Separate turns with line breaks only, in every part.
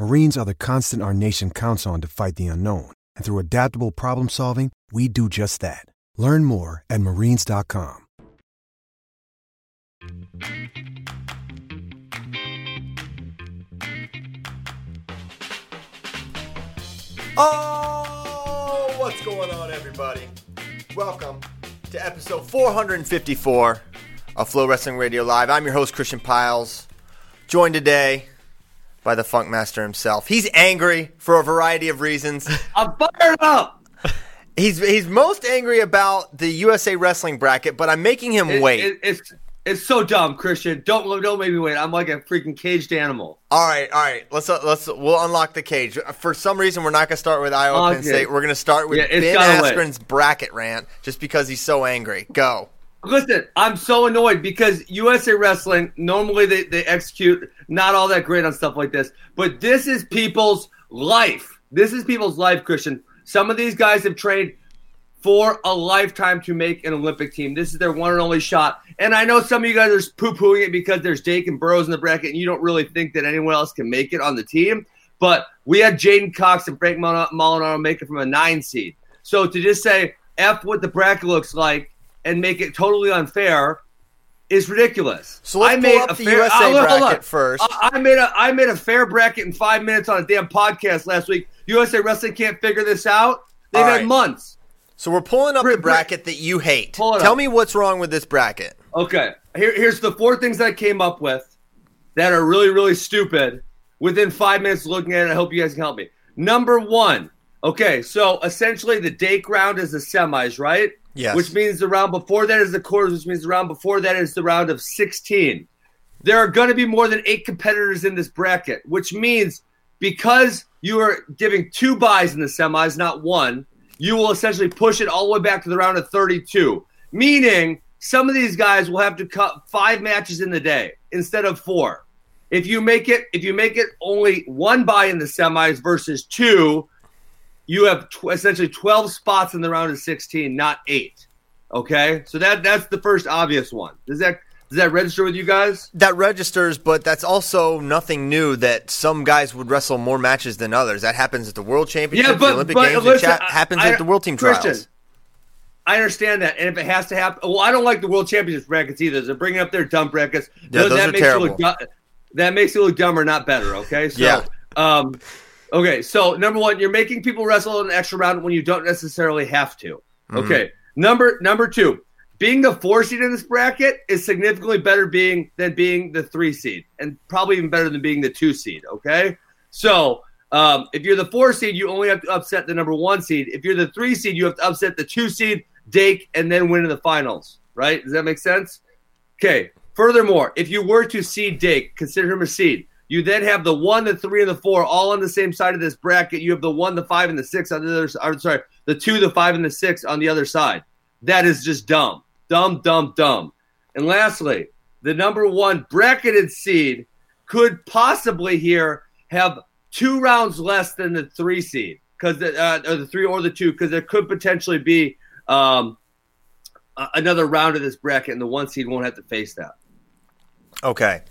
Marines are the constant our nation counts on to fight the unknown. And through adaptable problem solving, we do just that. Learn more at marines.com.
Oh, what's going on, everybody? Welcome to episode 454 of Flow Wrestling Radio Live. I'm your host, Christian Pyles, joined today by the Funk Master himself. He's angry for a variety of reasons.
I'm fired up.
He's he's most angry about the USA Wrestling bracket, but I'm making him
It-
wait.
it- it's it's so dumb, Christian. Don't don't make me wait. I'm like a freaking caged animal.
all right, all right. Let's uh, let's we'll unlock the cage. For some reason, we're not going to start with Iowa Penn State. We're going to start with
Yeah,
Ben
gotta wait.
Askren's bracket rant, just because he's so angry. Go.
Listen, I'm so annoyed because USA Wrestling normally they, they execute not all that great on stuff like this, but this is people's life. This is people's life, Christian. Some of these guys have trained for a lifetime to make an Olympic team. This is their one and only shot. And I know some of you guys are poo pooing it because there's Dake and Burroughs in the bracket and you don't really think that anyone else can make it on the team. But we had J'den Cox and Frank Molinaro make it from a nine seed. So to just say F what the bracket looks like and make it totally unfair is ridiculous.
So let's
I
pull
made
up
a
the
fair-
USA
on, hold
bracket
on.
first.
I, I made a I made a fair bracket in five minutes on a damn podcast last week. USA Wrestling can't figure this out. They've had months.
So we're pulling up
Bri-
the bracket that you hate. Tell
up.
me what's wrong with this bracket.
Okay, here, here's the four things that I came up with that are really, really stupid. Within five minutes looking at it, I hope you guys can help me. Number one, okay, so essentially the Dake round is the semis, right?
Yes.
Which means the round before that is the quarters, which means the round before that is the round of 16. There are going to be more than eight competitors in this bracket, which means because you are giving two buys in the semis, not one, you will essentially push it all the way back to the round of 32. Meaning, some of these guys will have to cut five matches in the day instead of four. If you make it, if you make it only one buy in the semis versus two, you have tw- essentially 12 spots in the round of 16, not eight. Okay, so that that's the first obvious one. Does that does that register with you guys?
That registers, but that's also nothing new that some guys would wrestle more matches than others. That happens at the World Championship,
Yeah, but-
the Olympic
but
Games,
listen,
it cha- happens
I-
at the World Team
Christian,
Trials.
I understand that, and if it has to happen, well, I don't like the World Championships brackets either. They're bringing up their dumb brackets.
Yeah, those
that
are
makes
terrible.
You look, that makes you look dumber, not better. Okay, so,
Yeah.
Um, okay, so number one, you're making people wrestle an extra round when you don't necessarily have to.
Mm-hmm.
Okay, number number two, being the four seed in this bracket is significantly better being than being the three seed, and probably even better than being the two seed. Okay, so. Um, if you're the four seed, you only have to upset the number one seed. If you're the three seed, you have to upset the two seed, Dake, and then win in the finals. Right? Does that make sense? Okay. Furthermore, if you were to seed Dake, consider him a seed. You then have the one, the three, and the four all on the same side of this bracket. You have the one, the five, and the six on the other. I'm sorry, the two, the five, and the six on the other side. That is just dumb, dumb, dumb, dumb. And lastly, the number one bracketed seed could possibly here have two rounds less than the three seed because uh, or the three or the two because there could potentially be um, another round of this bracket and the one seed won't have to face that.
Okay.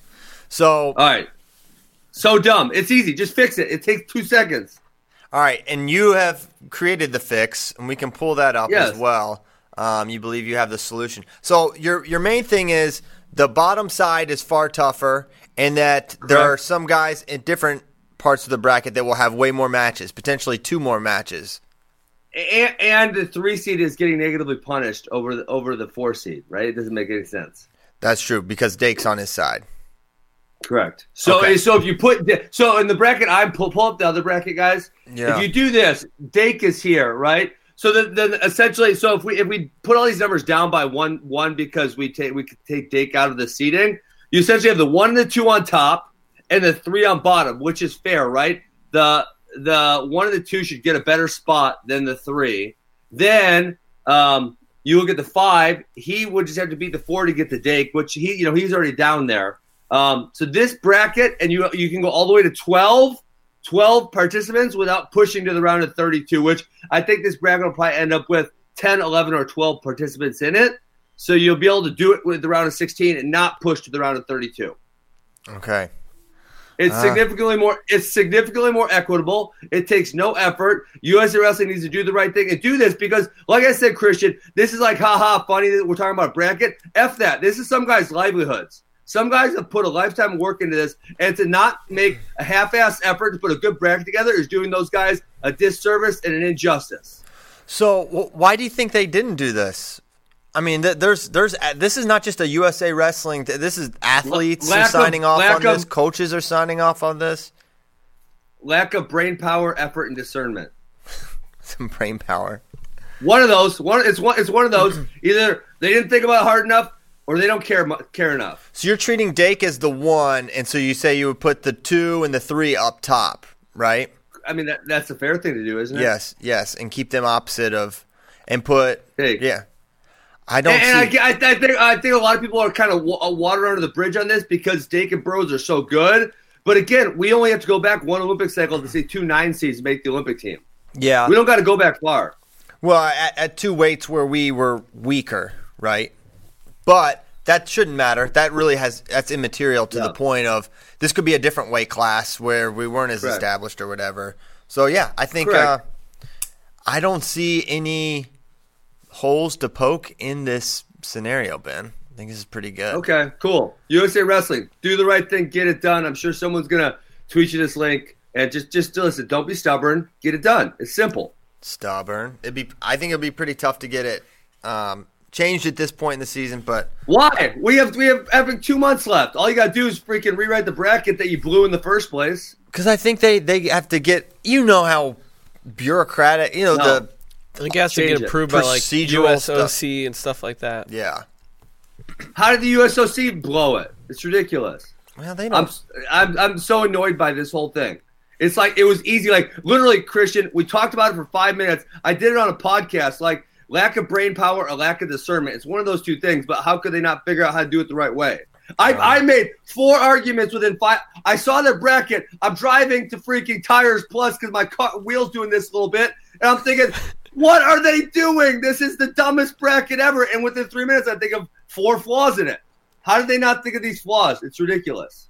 So,
All right. So dumb. It's easy. Just fix it. It takes two seconds.
all right, and you have created the fix, and we can pull that up
Yes.
as well. Um, you believe you have the solution. So your your main thing is the bottom side is far tougher, and that there are some guys in different parts of the bracket that will have way more matches, potentially two more matches.
and, and the three seed is getting negatively punished over the over the four seed, right? It doesn't make any sense.
That's true because Dake's on his side.
Correct. So
Okay.
so if you put so in the bracket, I pull pull up the other bracket, guys.
Yeah.
If you do this, Dake is here, right? So then, then essentially, so if we if we put all these numbers down by one one because we take we could take Dake out of the seating, you essentially have the one and the two on top and the three on bottom, which is fair, right? The the one and the two should get a better spot than the three. Then um, you look at the five. He would just have to beat the four to get the Dake, which he you know he's already down there. Um, so this bracket, and you you can go all the way to 12, 12 participants without pushing to the round of 32, which I think this bracket will probably end up with 10, 11, or 12 participants in it. So you'll be able to do it with the round of 16 and not push to the round of 32.
Okay.
It's
Ah.
significantly more. It's significantly more equitable. It takes no effort. USA Wrestling needs to do the right thing and do this because, like I said, Christian, this is like haha funny that we're talking about a bracket. F that. This is some guys' livelihoods. Some guys have put a lifetime of work into this, and to not make a half-ass effort to put a good bracket together is doing those guys a disservice and an injustice.
So why do you think they didn't do this? I mean, there's there's this is not just a USA Wrestling. This is athletes
Lack
are
of-
signing off
lack
on this. Coaches are signing off on this.
Lack of brain power, effort, and discernment.
Some brain power.
One of those. One. It's one. It's one of those. Either they didn't think about it hard enough, or they don't care care enough.
So you're treating Dake as the one, and so you say you would put the two and the three up top, right?
I mean, that, that's a fair thing to do, isn't it?
Yes, yes, and keep them opposite of, and put
Hey.
yeah. I don't
And, and I,
see.
ge- I, I think I think a lot of people are kind of uh, water under the bridge on this because Dake and Bros are so good. But again, we only have to go back one Olympic cycle to see two nine seeds make the Olympic team.
yeah.
We don't got to go back far.
Well, at, at two weights where we were weaker, right? But that shouldn't matter. That really has that's immaterial to the point of this could be a different weight class where we weren't as
Correct.
established or whatever. So yeah, I think uh, I don't see any holes to poke in this scenario, Ben. I think this is pretty good.
Okay, cool. USA Wrestling, do the right thing, get it done. I'm sure someone's gonna tweet you this link and just just listen. Don't be stubborn. Get it done. It's simple.
Stubborn. It'd be. I think it'd be pretty tough to get it um, changed at this point in the season, but
Why? We have we have having two months left. All you gotta do is freaking rewrite the bracket that you blew in the first place.
because I think they they have to get. You know how bureaucratic. You know
No.
the.
I think it has to get
it.
approved by like
Procedural
USOC and stuff like that.
Yeah.
How did the USOC blow it? It's ridiculous.
Well, they
I'm. I'm I'm so annoyed by this whole thing. It's like it was easy. Like literally, Christian. We talked about it for five minutes. I did it on a podcast. Like lack of brain power or lack of discernment. It's one of those two things. But how could they not figure out how to do it the right way? I, I made four arguments within five. I saw their bracket. I'm driving to freaking Tires Plus because my car wheels doing this a little bit, and I'm thinking, what are they doing? This is the dumbest bracket ever. And within three minutes, I think of four flaws in it. How did they not think of these flaws? It's ridiculous.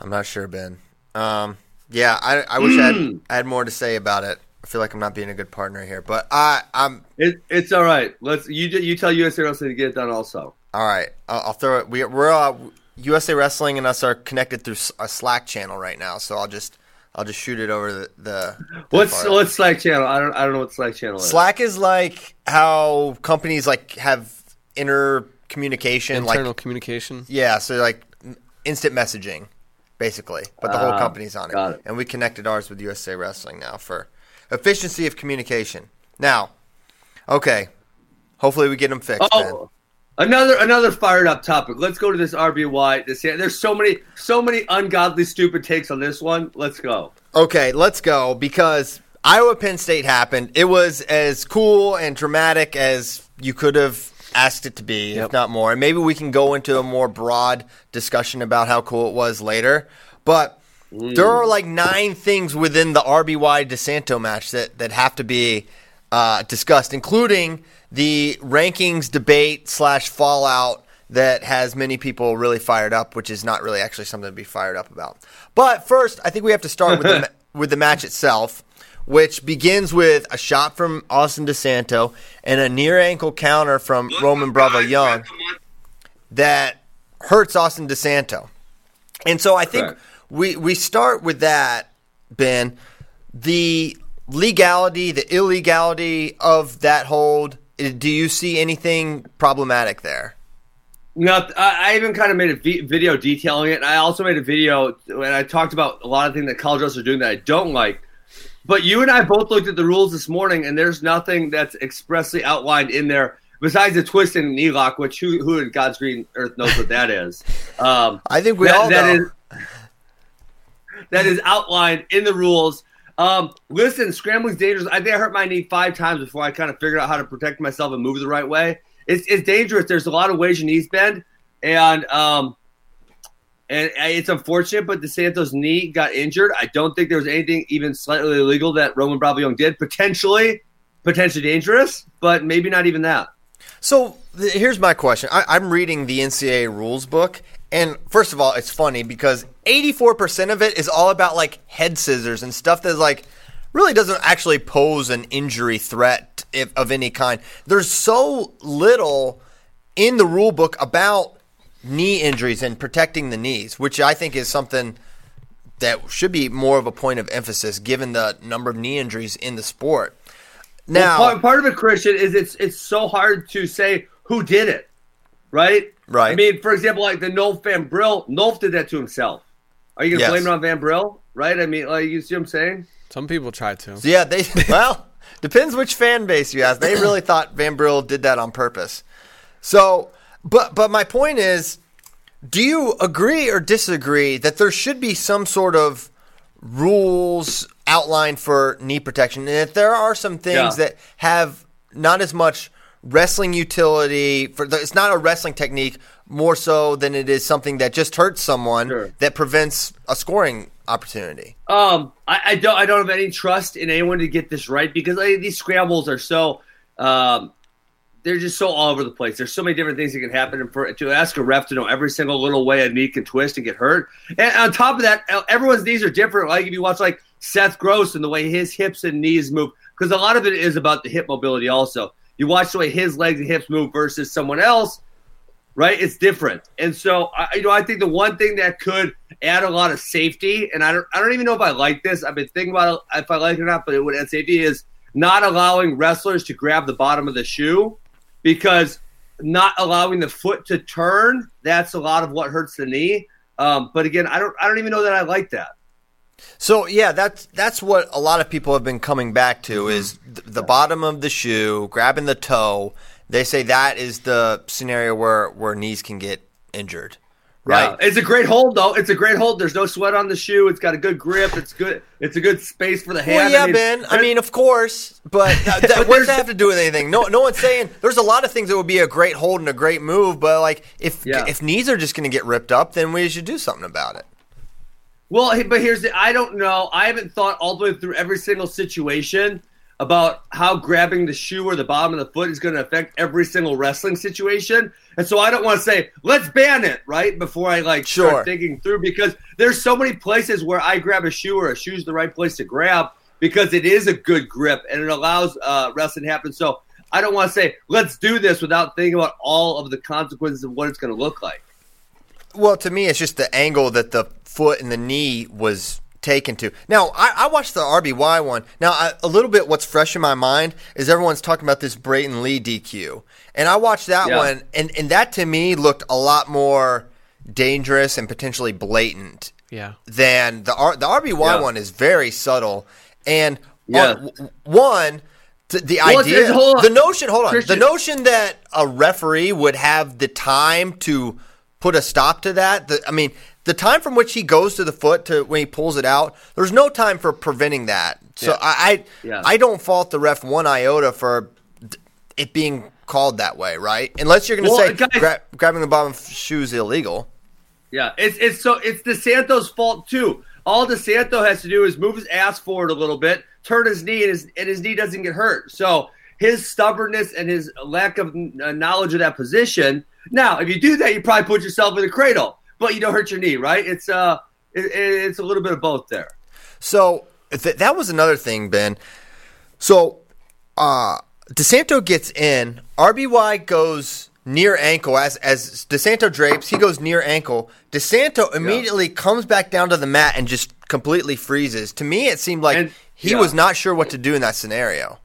I'm not sure, Ben. Um, yeah, I, I wish I, had,
Mm.
I had more to say about it. I feel like I'm not being a good partner here, but I, I'm
It, it's all right. Let's you you tell USA Wrestling to get it done. Also,
all right. I'll, I'll throw it. We, we're uh, USA Wrestling and us are connected through a Slack channel right now, so I'll just I'll just shoot it over the. the
what's
far.
what's Slack channel? I don't I don't know what Slack channel is.
Slack is like how companies like have inter communication,
Internal
like
communication.
yeah, so like instant messaging, basically, but the whole
Ah,
company's on it.
got it.
And we connected ours with USA Wrestling now for efficiency of communication. Now, okay, hopefully we get them fixed.
Oh, another another fired up topic. Let's go to this RBY. This there's so many so many ungodly stupid takes on this one. Let's go.
Okay, let's go because Iowa Penn State happened. It was as cool and dramatic as you could have asked it to be, if not more. And maybe we can go into a more broad discussion about how cool it was later. But there are like nine things within the RBY DeSanto match that, that have to be uh, discussed, including the rankings debate slash fallout that has many people really fired up, which is not really actually something to be fired up about. But first, I think we have to start with the, with the match itself, which begins with a shot from Austin DeSanto and a near ankle counter from Roman Bravo Young that hurts Austin DeSanto. And so I think
Correct.
We we start with that, Ben. The legality, the illegality of that hold. Do you see anything problematic there?
No, I I even kind of made a video detailing it. I also made a video and I talked about a lot of things that college wrestlers are doing that I don't like. But you and I both looked at the rules this morning, and there's nothing that's expressly outlined in there besides the twist and knee lock, which who, who in God's green earth knows what that is. Um,
I think we
that-
all
that
know.
is- that is outlined in the rules. Um, listen, scrambling's dangerous. I think I hurt my knee five times before I kind of figured out how to protect myself and move the right way. It's, it's dangerous. There's a lot of ways your knees bend, and um, and it's unfortunate. But DeSanto's knee got injured. I don't think there was anything even slightly illegal that Roman Bravo Young did. Potentially, potentially dangerous, but maybe not even that.
So here's my question. I, I'm reading the NCAA rules book, and first of all, it's funny because 84% of it is all about like head scissors and stuff that's like really doesn't actually pose an injury threat if, of any kind. There's so little in the rule book about knee injuries and protecting the knees, which I think is something that should be more of a point of emphasis given the number of knee injuries in the sport. Now,
Well, part, part of it, Christian, is it's it's so hard to say who did it, right?
Right.
I mean, for example, like the Nolf Van Brill, Nolf did that to himself. Are you gonna
Yes.
blame it on Van Brill? Right? I mean, like you see what I'm saying?
Some people try to.
So Yeah, they well depends which fan base you ask. They really thought Van Brill did that on purpose. So, but but my point is, do you agree or disagree that there should be some sort of rules outlined for knee protection? And if there are some things
Yeah.
that have not as much wrestling utility for the, it's not a wrestling technique more so than it is something that just hurts someone
Sure.
that prevents a scoring opportunity.
Um, I, I don't I don't have any trust in anyone to get this right because like, these scrambles are so um, they're just so all over the place. There's so many different things that can happen, and for to ask a ref to know every single little way a knee can twist and get hurt, and on top of that, everyone's knees are different. Like if you watch like Seth Gross and the way his hips and knees move, because a lot of it is about the hip mobility. Also, you watch the way his legs and hips move versus someone else right? It's different, and so I, you know, I think the one thing that could add a lot of safety, and I don't, I don't even know if I like this. I've been thinking about if I like it or not, but it would add safety is not allowing wrestlers to grab the bottom of the shoe because not allowing the foot to turn. That's a lot of what hurts the knee. Um, but again, I don't, I don't even know that I like that.
So yeah, that's that's what a lot of people have been coming back to mm-hmm. is th- the bottom of the shoe, grabbing the toe. They say that is the scenario where where knees can get injured, right?
Yeah. It's a great hold though. It's a great hold. There's no sweat on the shoe. It's got a good grip. It's good. It's a good space for the hand.
Well, yeah,
I mean,
Ben. I mean, of course, but uh, that, that,
But
what does that have to do with anything? No, no one's saying there's a lot of things that would be a great hold and a great move, but like if
Yeah.
if knees are just going to get ripped up, then we should do something about it.
Well, but here's the I don't know. I haven't thought all the way through every single situation about how grabbing the shoe or the bottom of the foot is going to affect every single wrestling situation. And so I don't want to say, let's ban it, right? Before I like
Sure.
start thinking through because there's so many places where I grab a shoe or a shoe's the right place to grab because it is a good grip and it allows uh, wrestling to happen. So I don't want to say, let's do this without thinking about all of the consequences of what it's going to look like.
Well, to me, it's just the angle that the foot and the knee was taken to. Now, I, I watched the RBY one. Now, I, a little bit what's fresh in my mind is everyone's talking about this Brayton Lee DQ, and I watched that
Yeah.
one, and and that to me looked a lot more dangerous and potentially blatant
Yeah.
than the R, the RBY
Yeah.
one is very subtle and
Yeah.
on- one. th- The
Well,
idea, the notion, hold on,
Christian-
the notion that a referee would have the time to put a stop to that. The, I mean, the time from which he goes to the foot to when he pulls it out, there's no time for preventing that. So
Yeah.
I, I,
Yeah.
I don't fault the ref one iota for it being called that way, right? Unless you're going to
Well,
say
guys-
gra- grabbing the bottom of shoe is illegal.
Yeah, it's it's so it's DeSanto's fault too. All DeSanto has to do is move his ass forward a little bit, turn his knee, and his and his knee doesn't get hurt. So his stubbornness and his lack of uh, knowledge of that position. Now, if you do that, you probably put yourself in the cradle, but you don't hurt your knee, right? It's uh, it, it's a little bit of both there.
So th- that was another thing, Ben. So uh DeSanto gets in. RBY goes near ankle as as DeSanto drapes. He goes near ankle. DeSanto immediately comes back down to the mat and just completely freezes. To me, it seemed like
And-
he
yeah.
was not sure what to do in that scenario.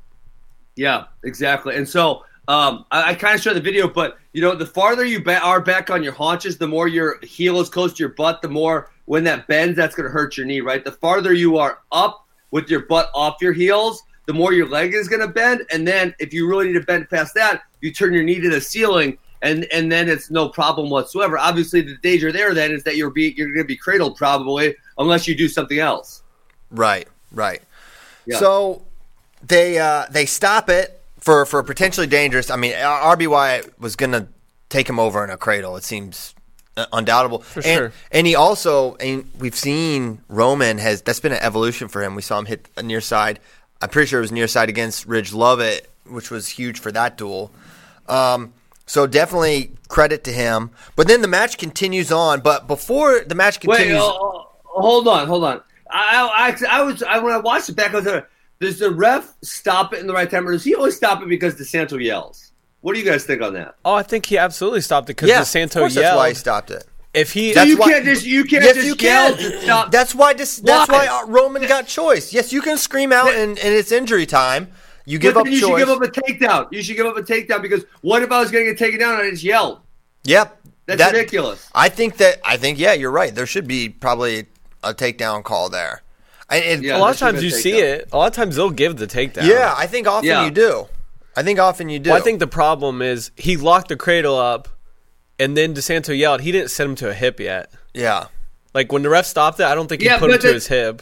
Yeah, exactly. And so um, I, I kind of showed the video, but you know, the farther you ba- are back on your haunches, the more your heel is close to your butt, the more when that bends, that's going to hurt your knee, right? The farther you are up with your butt off your heels, the more your leg is going to bend. And then if you really need to bend past that, you turn your knee to the ceiling. And, and then it's no problem whatsoever. Obviously, the danger there then is that you're be you're going to be cradled probably unless you do something else.
Right, right.
Yeah.
So they uh, they stop it for for potentially dangerous. I mean, RBY was going to take him over in a cradle. It seems uh, undoubtable. For and,
sure.
And he also, and we've seen Roman has that's been an evolution for him. We saw him hit a near side. I'm pretty sure it was near side against Ridge Lovett, which was huge for that duel. Um, so definitely credit to him. But then the match continues on. But before the match
Wait,
continues,
oh, oh, hold on, hold on. I, I, I was I, when I watched it back, I was like, does the ref stop it in the right time, or does he always stop it because DeSanto yells? What do you guys think on that?
Oh, I think he absolutely stopped it because
yeah,
DeSanto
of
yelled.
that's why he stopped it.
If he,
That's
you
why-
can't just you can't
yes,
just
you
yell
can.
to stop.
That's why. This, that's
Why?
why uh, Roman got choice. Yes, you can scream out, and, and it's injury time. You give
But
up
then you
choice.
should give up a takedown. You should give up a takedown because what if I was going to get taken down and I just yelled?
yep,
That's
that-
ridiculous.
I think that. I think yeah, you're right. There should be probably a takedown call there. And
Yeah.
a lot of times you see
takedown.
it. A lot of times they'll give the takedown.
yeah, I think often
Yeah.
you do. I think often you do.
Well, I think the problem is he locked the cradle up, and then DeSanto yelled. He didn't set him to a hip yet.
yeah.
Like when the ref stopped it, I don't think he
Yeah,
put him
but
to his hip.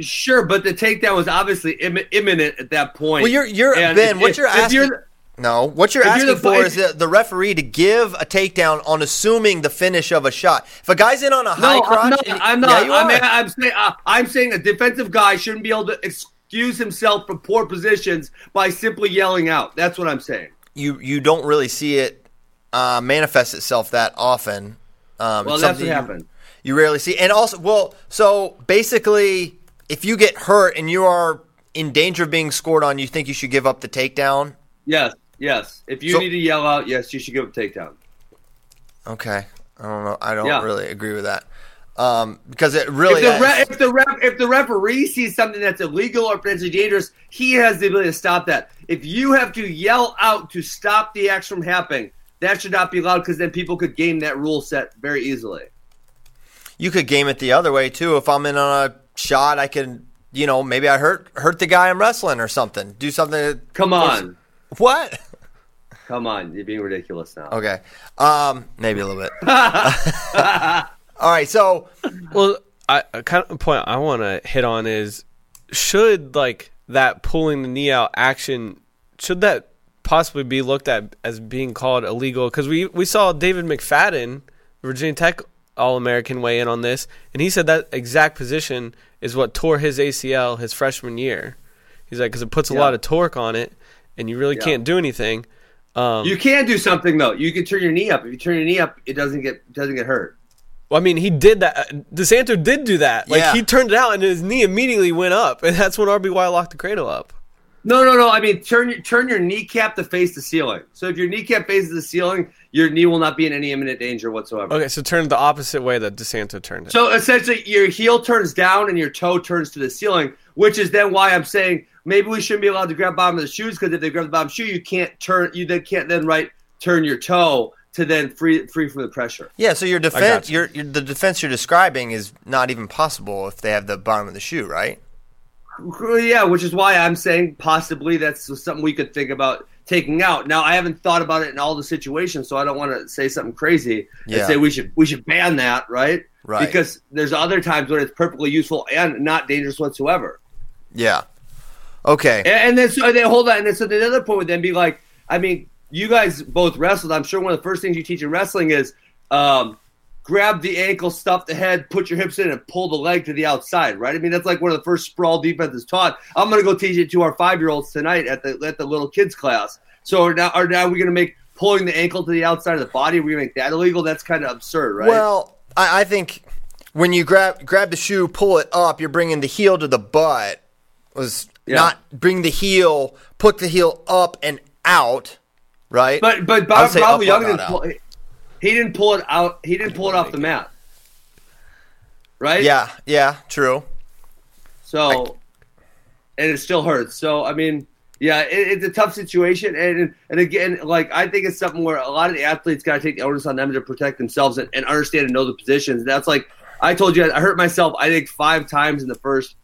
Sure, but the takedown was obviously Im- imminent at that point.
Well, you're you're
And
Ben.
if-
what
if-
you're
if
asking?
you're-
no, what you're
if you're
asking
the-
for is the, the referee to give a takedown on assuming the finish of a shot. If a guy's in on a high
No,
crotch,
I'm not.
and-
I'm not. I'm. I'm saying. Uh, I'm saying a defensive guy shouldn't be able to excuse himself from poor positions by simply yelling out. That's what I'm saying.
you you don't really see it uh, manifest itself that often. Um,
Well, that's what
you-
happened.
You rarely see, and also, well, so basically, if you get hurt and you are in danger of being scored on, you think you should give up the takedown.
Yes, yes. If you
So-
need to yell out, yes, you should give a takedown.
Okay, I don't know. I don't
Yeah.
really agree with that um, because it really.
if the, re- if the ref, if the referee sees something that's illegal or potentially dangerous, he has the ability to stop that. If you have to yell out to stop the action from happening, that should not be allowed because then people could game that rule set very easily.
you could game it the other way too. If I'm in on a shot, I can, you know, maybe I hurt hurt the guy I'm wrestling or something. Do something.
Come on,
What?
Come on, you're being ridiculous now.
Okay. Um, maybe a little bit. All right. So
Well, I a kind of point I want to hit on is should like that pulling the knee out action should that possibly be looked at as being called illegal? Because we we saw David McFadden, Virginia Tech All American, weigh in on this, and he said that exact position is what tore his ACL his freshman year. He's like because it puts a
Yeah.
lot of torque on it, and you really
Yeah.
can't do anything. Um,
You can do something though. You can turn your knee up. If you turn your knee up, it doesn't get doesn't get hurt.
Well, I mean, he did that. Uh, DeSanto did do that. Like
Yeah.
he turned it out, and his knee immediately went up, and that's when RBY locked the cradle up.
No, no, no. I mean, turn your turn your kneecap to face the ceiling. So if your kneecap faces the ceiling, your knee will not be in any imminent danger whatsoever.
Okay, so turn it the opposite way that DeSanto turned it.
So essentially, your heel turns down and your toe turns to the ceiling, which is then why I'm saying maybe we shouldn't be allowed to grab bottom of the shoes because if they grab the bottom shoe, you can't turn. You then can't then right turn your toe to then free free from the pressure.
yeah. So your defense,
you.
your, your the defense you're describing is not even possible if they have the bottom of the shoe, right?
Yeah, which is why I'm saying possibly that's something we could think about taking out. Now, I haven't thought about it in all the situations, so I don't want to say something crazy
Yeah.
and say we should we should ban that, right?
Right.
Because there's other times when it's perfectly useful and not dangerous whatsoever.
Yeah. Okay.
And, and then so then hold on, and then so the other point would then be like, I mean, you guys both wrestled. I'm sure one of the first things you teach in wrestling is um, grab the ankle, stuff the head, put your hips in, and pull the leg to the outside. Right? I mean, that's like one of the first sprawl defenses taught. I'm going to go teach it to our five year olds tonight at the at the little kids class. So are now are now we going to make pulling the ankle to the outside of the body? Are we going to make that illegal? That's kind of absurd, right?
Well, I, I think when you grab grab the shoe, pull it up, you're bringing the heel to the butt. Was
Yeah.
not bring the heel, put the heel up and out, right?
But but
I
Bob, Bob Young didn't pull, he didn't pull it out. He didn't pull it off the mat. Right?
yeah, yeah, true.
So, and it still hurts. So, I mean, yeah, it, it's a tough situation, and and again, like I think it's something where a lot of the athletes got to take the onus on them to protect themselves and, and understand and know the positions. That's like I told you, I hurt myself. I think five times in the first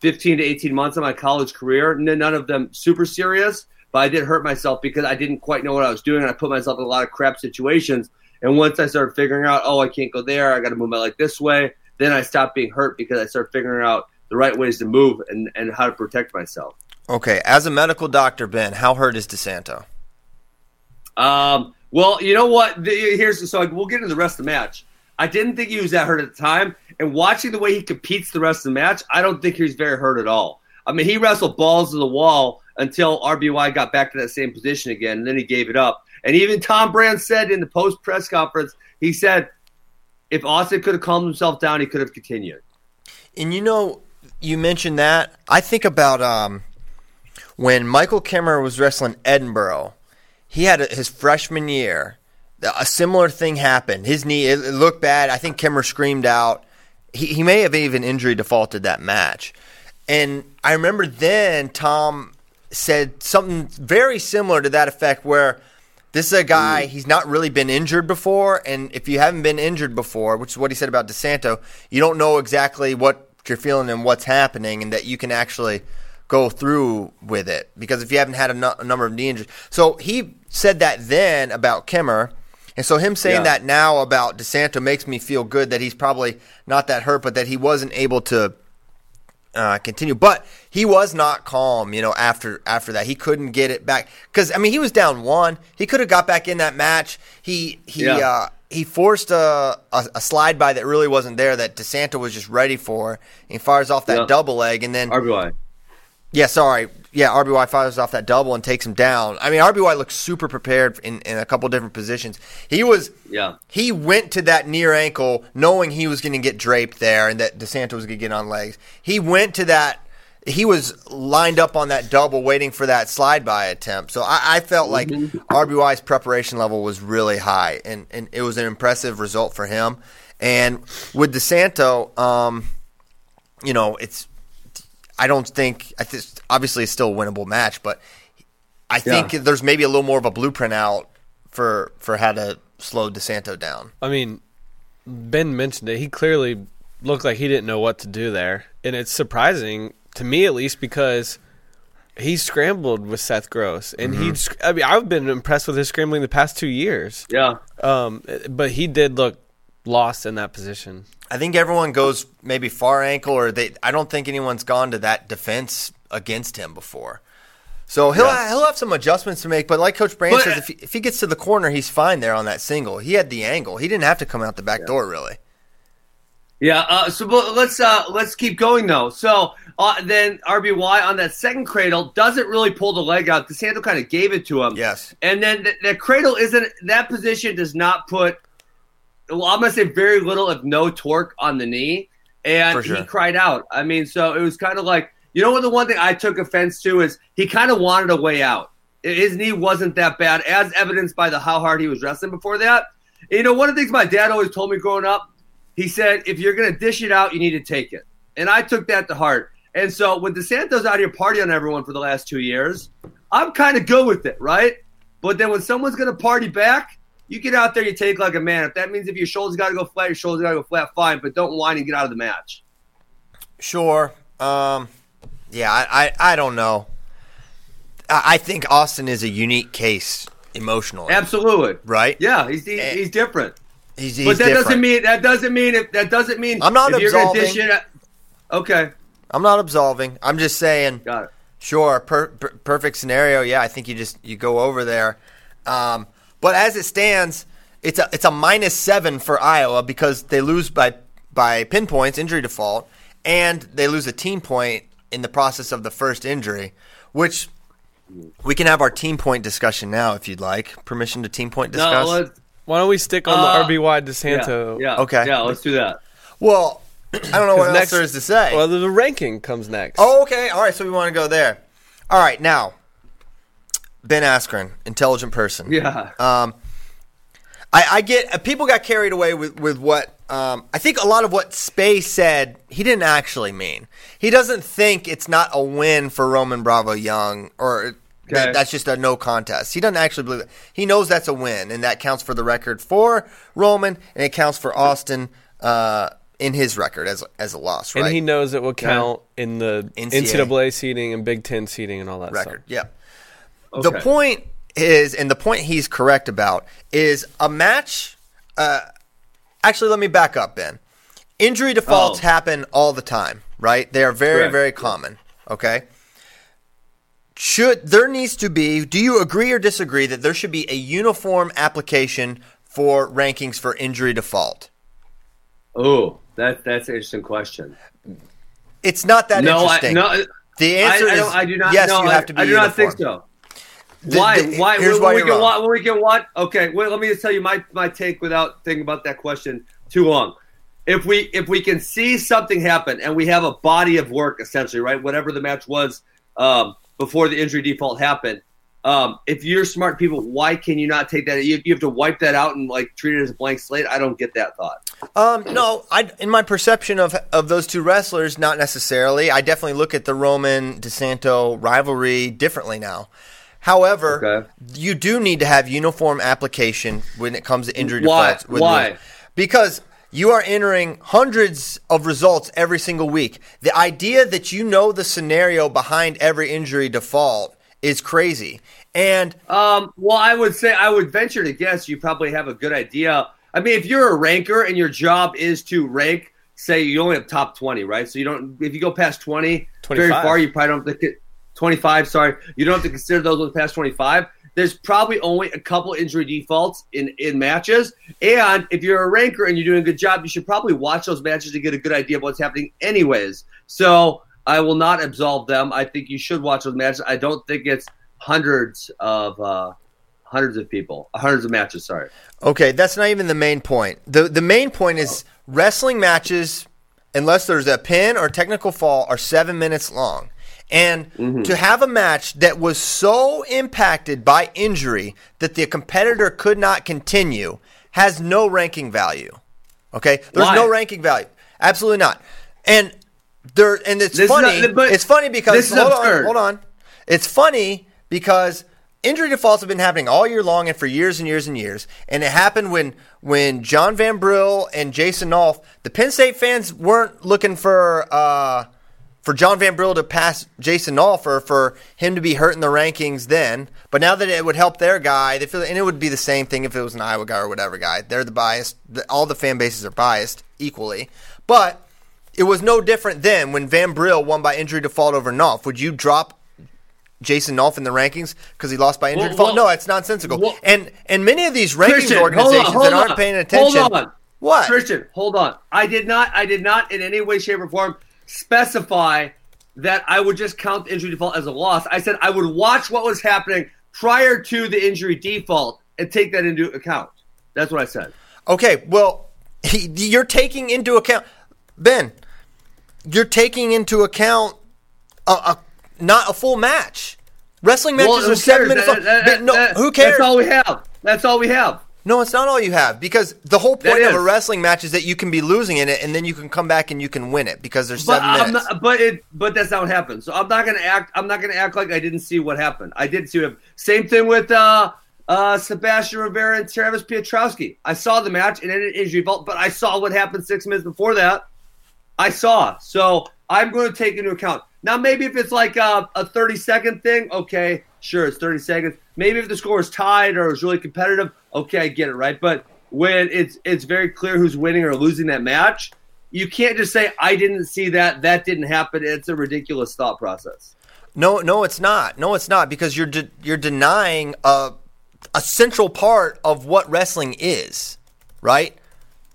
fifteen to eighteen months of my college career. None of them super serious, but I did hurt myself because I didn't quite know what I was doing, and I put myself in a lot of crap situations. And once I started figuring out, oh, I can't go there, I got to move my leg this way, then I stopped being hurt because I started figuring out the right ways to move and, and how to protect myself.
Okay, as a medical doctor, Ben, how hurt is DeSanto?
Um, well, you know what? The, here's so we'll get into the rest of the match. I didn't think he was that hurt at the time, and watching the way he competes the rest of the match, I don't think he's very hurt at all. I mean, he wrestled balls to the wall until RBY got back to that same position again, and then he gave it up. And even Tom Brand said in the post press conference, he said, if Austin could have calmed himself down, he could have continued.
And you know, you mentioned that. I think about um, when Michael Kemerer was wrestling Edinburgh, he had a, his freshman year. A similar thing happened. His knee it, it looked bad. I think Kemerer screamed out. He, he may have even injury defaulted that match. And I remember then Tom said something very similar to that effect where this is a guy, mm. he's not really been injured before. And if you haven't been injured before, which is what he said about DeSanto, you don't know exactly what you're feeling and what's happening, and that you can actually – go through with it because if you haven't had a, number of knee injuries. So he said that then about Kemerer. And so him saying yeah. that now about DeSanto makes me feel good that he's probably not that hurt, but that he wasn't able to uh, continue. But he was not calm, you know. After after that, he couldn't get it back because I mean he was down one. He could have got back in that match. He he yeah. uh, he forced a, a, a slide by that really wasn't there that DeSanto was just ready for. He fires off that yeah. double leg and then
RBY.
Yeah, sorry. Yeah, RBY fires off that double and takes him down. I mean, RBY looks super prepared in, in a couple different positions. He was,
yeah.
He went to that near ankle knowing he was going to get draped there and that DeSanto was going to get on legs. He went to that. He was lined up on that double, waiting for that slide by attempt. So I, I felt like mm-hmm. RBY's preparation level was really high, and, and it was an impressive result for him. And with DeSanto, um, you know, it's I don't think. I think obviously it's still a winnable match, but I think yeah. there's maybe a little more of a blueprint out for for how to slow DeSanto down.
I mean, Ben mentioned it. He clearly looked like he didn't know what to do there, and it's surprising to me at least because he scrambled with Seth Gross, and mm-hmm. he. I mean, I've been impressed with his scrambling the past two years.
Yeah.
Um, but he did look lost in that position.
I think everyone goes maybe far ankle, or they. I don't think anyone's gone to that defense against him before. So he'll yeah. he'll have some adjustments to make, but like Coach Brand says, if he, if he gets to the corner, he's fine there on that single. He had the angle; he didn't have to come out the back yeah. door really.
Yeah. Uh, so let's uh, let's keep going though. So uh, then RBY on that second cradle doesn't really pull the leg out. DeSanto kind of gave it to him.
Yes.
And then the, the cradle isn't that position does not put well, I'm gonna say very little, if no torque on the knee, and sure. he cried out. I mean, so it was kind of like you know what the one thing I took offense to is he kind of wanted a way out. His knee wasn't that bad, as evidenced by the how hard he was wrestling before that. And, you know, one of the things my dad always told me growing up, he said, if you're gonna dish it out, you need to take it, and I took that to heart. And so when DeSanto's out here partying on everyone for the last two years, I'm kind of good with it, right? But then when someone's gonna party back, you get out there, you take like a man. If that means if your shoulders got to go flat, your shoulders got to go flat, fine. But don't whine and get out of the match.
Sure. Um, yeah, I, I, I don't know. I, I think Austin is a unique case emotionally.
Absolutely.
Right.
Yeah, he's he's, eh, he's different.
He's, he's
but that
different.
doesn't mean that doesn't mean if that doesn't mean
I'm not
if
absolving.
It, okay.
I'm not absolving. I'm just saying.
Got it.
Sure, per, per, perfect scenario. Yeah, I think you just you go over there. Um, but as it stands, it's a it's a minus seven for Iowa because they lose by by pinpoints, injury default, and they lose a team point in the process of the first injury, which we can have our team point discussion now if you'd like. Permission to team point discuss.
No, Why don't we stick on uh, the RBY DeSanto?
Yeah, yeah,
okay.
Yeah, let's do that.
Well, I don't know what next, else there is to say.
Well, the ranking comes next.
Oh, okay. All right, so we want to go there. All right, now Ben Askren, intelligent person.
Yeah.
Um, I, I get people got carried away with with what um, I think a lot of what Space said, he didn't actually mean. He doesn't think it's not a win for Roman Bravo Young, or that, that's just a no contest. He doesn't actually believe it. He knows that's a win, and that counts for the record for Roman, and it counts for Austin uh, in his record as as a loss, right?
And he knows it will count in the
NCAA.
NCAA seating and Big Ten seating and all that
record.
stuff.
Yep. The point is, and the point he's correct about, is a match. Uh, actually, let me back up, Ben. Injury defaults
Oh.
happen all the time, right? They are very,
Correct.
very common. Okay. Should there needs to be? Do you agree or disagree that there should be a uniform application for rankings for injury default?
Oh, that that's an interesting question.
It's not that
no, I,
interesting.
no,
the answer
I,
is
don't, I do not.
yes.
no,
you
I,
have to be
I do not think
uniform.
so.
The-
why?
the-
why?
here's
when,
why
we can
wrong.
what? We can what? Okay. Wait. Let me just tell you my my take without thinking about that question too long. If we if we can see something happen and we have a body of work essentially, right? Whatever the match was um, before the injury default happened. Um, if you're smart people, why can you not take that? You, you have to wipe that out and like treat it as a blank slate. I don't get that thought.
Um, no, I in my perception of of those two wrestlers, not necessarily. I definitely look at the Roman DeSanto rivalry differently now. However,
Okay.
you do need to have uniform application when it comes to injury
Why?
defaults. with
Why?
rules. Because you are entering hundreds of results every single week. The idea that you know the scenario behind every injury default is crazy. And
Um, well, I would say I would venture to guess you probably have a good idea. I mean, if you're a ranker and your job is to rank, say you only have top twenty, right? So you don't. If you go past twenty, very far, you probably don't have to. get- Twenty-five, sorry, you don't have to consider those with past twenty-five. There's probably only a couple injury defaults in in matches, and if you're a ranker and you're doing a good job, you should probably watch those matches to get a good idea of what's happening, anyways. So I will not absolve them. I think you should watch those matches. I don't think it's hundreds of uh, hundreds of people, hundreds of matches. Sorry.
Okay, that's not even the main point. The the main point is wrestling matches, unless there's a pin or technical fall, are seven minutes long. And to have a match that was so impacted by injury that the competitor could not continue has no ranking value. Okay? There's
Why?
no ranking value. Absolutely not. And there and it's
This
funny.
not-
it's funny because
this is
hold on, hold on. It's funny because injury defaults have been happening all year long and for years and years and years. And it happened when when John Van Brill and Jason Nolf, the Penn State fans weren't looking for uh, for John Van Brill to pass Jason Nolfer for him to be hurt in the rankings then. But now that it would help their guy, they feel and it would be the same thing if it was an Iowa guy or whatever guy. They're the biased. All the fan bases are biased equally. But it was no different then when Van Brill won by injury default over Nolf. Would you drop Jason Nolf in the rankings because he lost by injury
Well,
default?
well-
no, it's nonsensical.
well-
and and many of these rankings
Christian, hold on,
organizations
hold
that aren't
on.
paying attention.
Hold on.
What?
Christian, hold on. I did not. I did not in any way, shape, or form specify that I would just count the injury default as a loss. I said I would watch what was happening prior to the injury default and take that into account. That's what I said.
Okay, well, he, you're taking into account Ben. You're taking into account a, a not a full match. Wrestling matches
Well,
are seven minutes
That-
long.
that-
no,
that-
who cares?
That's all we have. That's all we have.
No, it's not all you have because the whole point of a wrestling match is that you can be losing in it and then you can come back and you can win it because there's
But
7
I'm
minutes.
not, but it but that's not what happened. So I'm not gonna act. I'm not gonna act like I didn't see what happened. I did see it. Same thing with uh, uh, Sebastian Rivera and Travis Piotrowski. I saw the match and ended in injury fault, but I saw what happened six minutes before that. I saw. So I'm going to take into account. Now, maybe if it's like a, a 30 second thing, okay, sure, it's 30 seconds. Maybe if the score is tied or it's really competitive, okay, I get it, right? But when it's it's very clear who's winning or losing that match, you can't just say I didn't see that, that didn't happen. It's a ridiculous thought process.
No, no, it's not. No, it's not because you're de- you're denying a a central part of what wrestling is, right?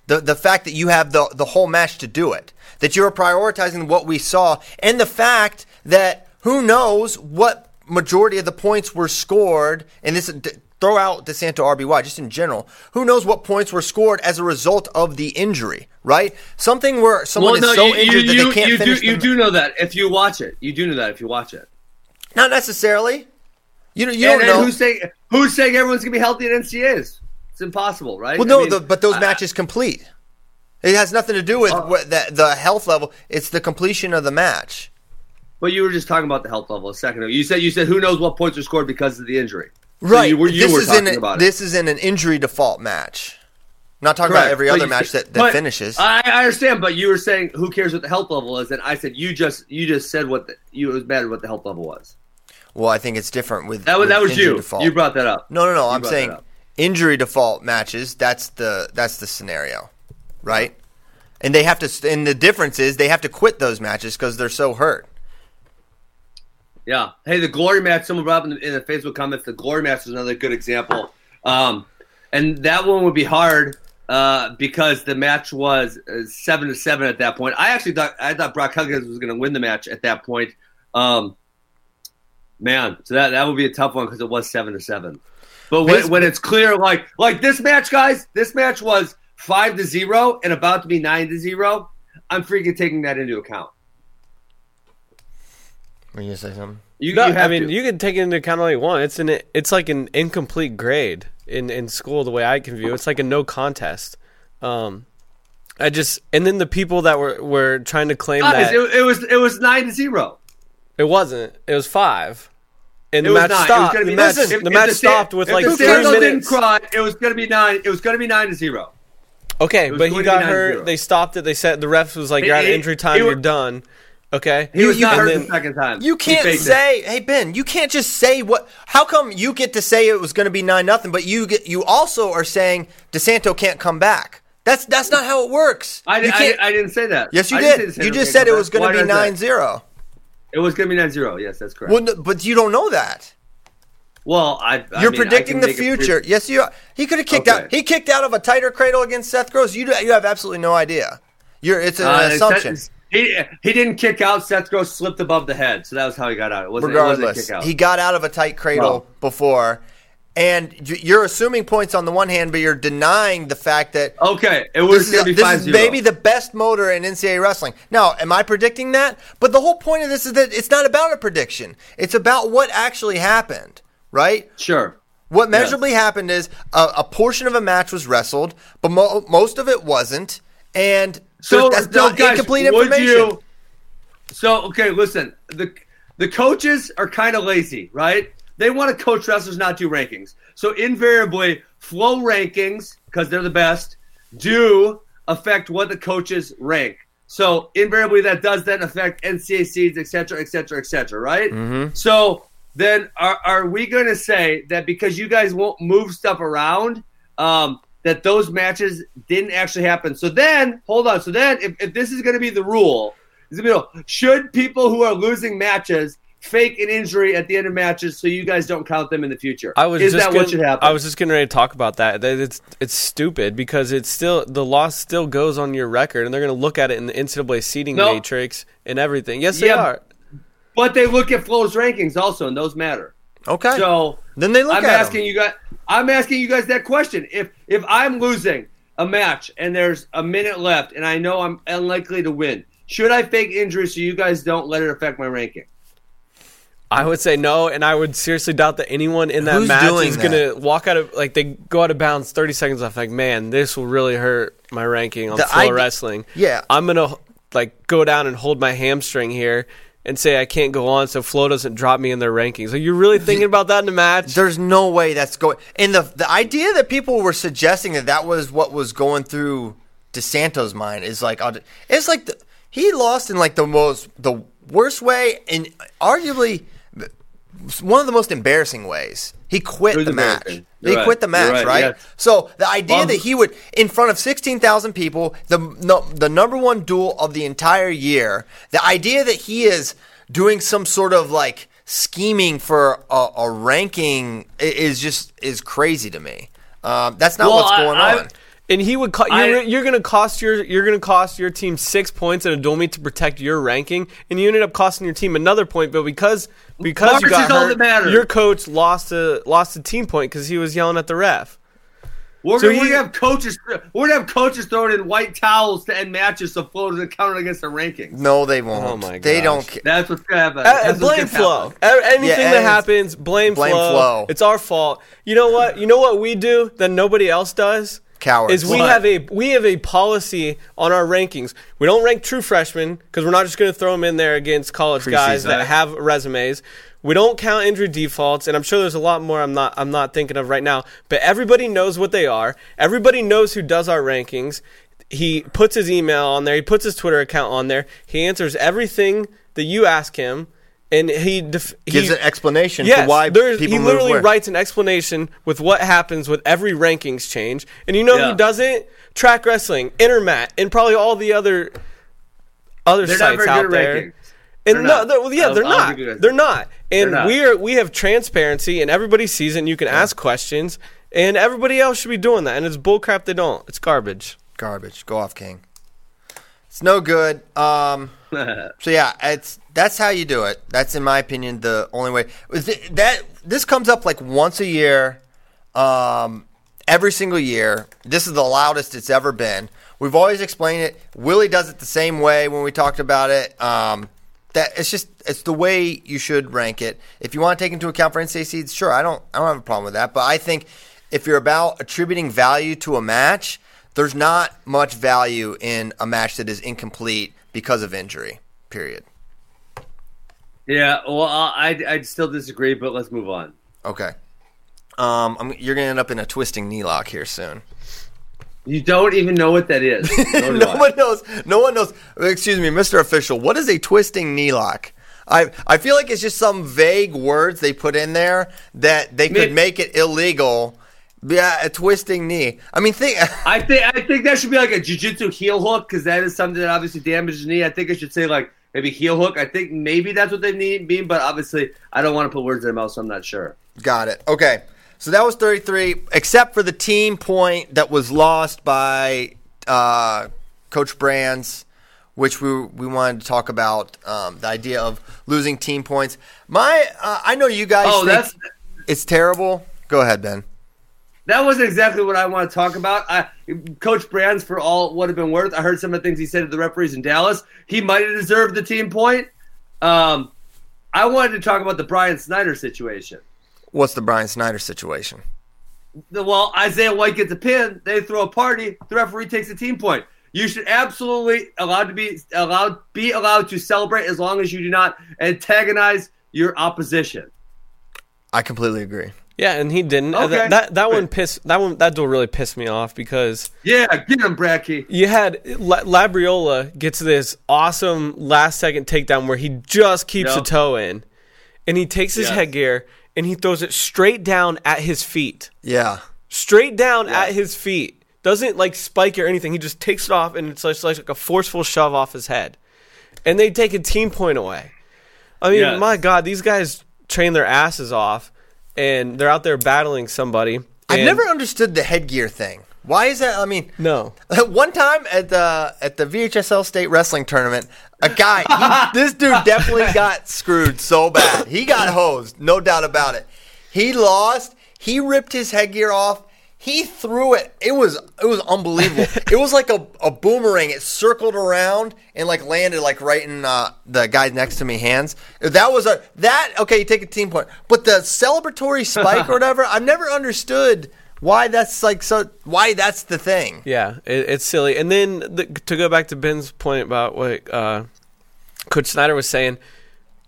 The the fact that you have the the whole match to do it, that you're prioritizing what we saw, and the fact that who knows what majority of the points were scored, and this throw out DeSanto RBY just in general. Who knows what points were scored as a result of the injury, right? Something where someone is so injured that they can't
you
finish.
do, you do know that if you watch it. You do know that if you watch it.
Not necessarily. You don't- you
and,
don't know.
who's saying who's saying everyone's gonna be healthy at NCAs? It's impossible, right?
Well,
I
no,
mean,
the, but those
I-
matches complete. It has nothing to do with oh. what the, the health level. It's the completion of the match.
But you were just talking about the health level a second ago. You said you said who knows what points were scored because of the injury. So
Right.
you were, you
this
were
is
talking
in a, this is in an injury default match. I'm not talking about every
But
other match that, that finishes.
I, I understand, but you were saying who cares what the health level is, and I said you just you just said what the, you it was matter what the health level was.
well, I think it's different with
That was
with
that was
injury
you.
Default.
You brought that up.
No, no, no.
You
I'm saying injury default matches. That's the that's the scenario, right? And they have to. And the difference is they have to quit those matches because they're so hurt.
Yeah. Hey, the glory match. Someone brought up in the, in the Facebook comments. The glory match is another good example. Um, and that one would be hard uh, because the match was uh, seven to seven at that point. I actually thought I thought Brock Huggins was going to win the match at that point. Um, man, so that that would be a tough one because it was seven to seven. But when, when it's clear, like like this match, guys, this match was five to zero and about to be nine to zero. I'm freaking taking that into account.
Were you gonna say something?
You,
No,
you
I mean
to.
you can take it into account all you want. It's an it's like an incomplete grade in in school. The way I can view it. it's like a no contest. Um, I just and then the people that were were trying to claim
Guys,
that
it, it was it was nine to zero.
it wasn't. It was five, and
It
the
was
match
nine.
Stopped. The
be
match,
listen,
the
if
match
Sa-
stopped with like
the
three
Sandals didn't cry. It was going to be nine. It was going to be nine to zero.
Okay, but he got hurt. They stopped it. They said the refs was like,
He-
"You're out of injury time.
he
You're done." Okay,
He was
you-
not
then-
the second time.
You can't
it.
say, "Hey Ben, you can't just say what." How come you get to say it was going to be nine nothing, but you get you also are saying DeSanto can't come back? That's that's not how it works.
I, did, I, I didn't say that.
yes, you
I
did. You just said it was going to be
did I say
nine
that?
zero.
It was going to be nine zero. Yes, that's correct.
Well, no, but you don't know that.
well, I. I
You're
mean,
predicting the
a pre-
future. yes, you. Are. He could have kicked
Okay.
out. He kicked out of a tighter cradle against Seth Gross. You you have absolutely no idea. You're it's an
Uh,
assumption.
Seth- he he didn't kick out. Seth Gross slipped above the head, so that was how he got out. It wasn't, it wasn't a
Regardless,
kick out.
he got out of a tight cradle before, and you're assuming points on the one hand, but you're denying the fact that
okay, it was
this is,
be
this is maybe the best motor in NCAA wrestling. Now, am I predicting that? But the whole point of this is that it's not about a prediction. It's about what actually happened, right?
sure.
What measurably happened is a, a portion of a match was wrestled, but mo- most of it wasn't, and
So
that's
so
not
guys,
incomplete information.
You, so okay, listen. The the coaches are kind of lazy, right? They want to coach wrestlers, not do rankings. So invariably, flow rankings because they're the best do affect what the coaches rank. So invariably, that does then affect NCAA seeds, et cetera, et cetera, et cetera, right?
Mm-hmm.
So then, are, are we going to say that because you guys won't move stuff around, um, that those matches didn't actually happen? So then, hold on. So then, if, if this is going to be the rule, is it rule, should people who are losing matches fake an injury at the end of matches so you guys don't count them in the future?
I was
is
just
that
gonna,
what should happen?
I was just getting ready to talk about that. It's it's stupid because it's still the loss still goes on your record, and they're going to look at it in the NCAA seeding
No.
matrix and everything. Yes, they
Yeah.
are.
but they look at Flow's rankings also, and those matter.
Okay,
So
then they look at I'm
asking you guys. I'm asking you guys that question. If if I'm losing a match and there's a minute left and I know I'm unlikely to win, should I fake injury so you guys don't let it affect my ranking?
I would say no, and I would seriously doubt that anyone in that
Who's
match is going to walk out of like they go out of bounds 30 seconds left. Like, man, this will really hurt my ranking on
The
floor
ide-
wrestling.
Yeah.
I'm gonna like go down and hold my hamstring here and say I can't go on, so Flo doesn't drop me in their rankings. Are you really thinking about that in the match?
There's no way that's going. And the the idea that people were suggesting that that was what was going through DeSanto's mind is like, uh, it's like the, he lost in like the most the worst way and arguably one of the most embarrassing ways. He quit
It was
the match. He
You're
quit
right.
the match,
You're right,
right?
yes.
So the idea
Um,
that he would, in front of sixteen thousand people, the no, the number one duel of the entire year, the idea that he is doing some sort of like scheming for a, a ranking is just is crazy to me. Um, that's not
Well,
what's going
I-
on.
And he would. Co-
I-
you're, you're going to cost your. You're going to cost your team six points in a dual meet to protect your ranking, and you ended up costing your team another point. But because because you got
is all
hurt,
that
your coach lost a lost a team point because he was yelling at the ref.
We're,
So
gonna, we're gonna have coaches. We're gonna have coaches throwing in white towels to end matches so Flo doesn't count it against the rankings.
No, they won't.
Oh my
They don't. ca-
That's what's gonna happen.
Uh,
That's
blame
gonna
Flo.
happen.
Anything
Yeah,
that happens, blame,
blame
Flo.
Flo.
It's our fault. You know what? You know what we do that nobody else does.
Cowards.
is we
What?
have a we have a policy on our rankings. We don't rank true freshmen because we're not just going to throw them in there against college guys that have resumes. We don't count injury defaults, and I'm sure there's a lot more I'm not I'm not thinking of right now. But everybody knows what they are. Everybody knows who does our rankings. He puts his email on there. He puts his Twitter account on there. He answers everything that you ask him, and he def-
gives
he,
an explanation
Yes,
for why
there's,
people
he
move
literally
where.
writes an explanation with what happens with every rankings change. And you know
Yeah.
who doesn't? Track Wrestling, Intermat, and probably all the other other
They're not
sites
very
out
good
there.
rankings.
And
They're
no,
not.
they're, well, yeah,
I'll-
they're not.
give you that.
They're not. And
They're not.
we are we have transparency, and everybody sees it. And you can ask questions, and everybody else should be doing that. And it's bullcrap. They don't. It's garbage.
Garbage. Go off, King. It's no good. Um, so yeah, it's that's how you do it. That's in my opinion the only way. That this comes up like once a year, um, every single year. This is the loudest it's ever been. We've always explained it. Willie does it the same way when we talked about it. Um, that it's just it's the way you should rank it. If you want to take into account for NCAA seeds, sure, I don't I don't have a problem with that. But I think if you're about attributing value to a match, there's not much value in a match that is incomplete because of injury. Period.
Yeah, well, I I still disagree, but let's move on.
Okay. Um, I'm, you're gonna end up in a twisting knee lock here soon.
You don't even know what that is.
No one knows. No one knows. Excuse me, Mr. Official. What is a twisting knee lock? I I feel like it's just some vague words they put in there that they could make it illegal. Yeah, a twisting knee. I mean, think.
I think I think that should be like a jujitsu heel hook because that is something that obviously damages the knee. I think I should say like maybe heel hook. I think maybe that's what they need mean, but obviously I don't want to put words in their mouth, so I'm not sure.
Got it. Okay. So that was 33, except for the team point that was lost by uh, Coach Brands, which we we wanted to talk about um, the idea of losing team points. My, uh, I know you guys.
Oh,
think
that's
it's terrible. Go ahead, Ben.
That wasn't exactly what I want to talk about. I, Coach Brands, for all what have been worth, I heard some of the things he said to the referees in Dallas. He might have deserved the team point. Um, I wanted to talk about the Bryan Snyder situation.
What's the Bryan Snyder situation?
the, well, Isaiah White gets a pin, they throw a party, the referee takes a team point. You should absolutely allowed to be allowed be allowed to celebrate as long as you do not antagonize your opposition.
I completely agree.
Yeah, and he didn't.
Okay.
That, that that one pissed that one that duel really pissed me off because
Yeah, get him, Bracky.
you had La- Labriola gets this awesome last second takedown where he just keeps
Yep.
a toe in, and he takes his
Yes.
headgear and he throws it straight down at his feet,
Yeah.
straight down at his feet. Doesn't like spike or anything. He just takes it off and it's like, like a forceful shove off his head, and they take a team point away. I mean,
Yes.
my God, these guys train their asses off, and they're out there battling somebody.
I've never understood the headgear thing. Why is that? I mean,
no.
One time at the at the VHSL state wrestling tournament, a guy, he, this dude definitely got screwed so bad. He got hosed, no doubt about it. He lost. He ripped his headgear off. He threw it. It was it was unbelievable. it was like a, a boomerang. It circled around and like landed like right in uh, the guy next to me hands. That was a that okay. You take a team point, but the celebratory spike or whatever. I've never understood why that's like so. Why that's the thing.
Yeah, it, it's silly. And then the, to go back to Ben's point about what uh, Coach Snyder was saying,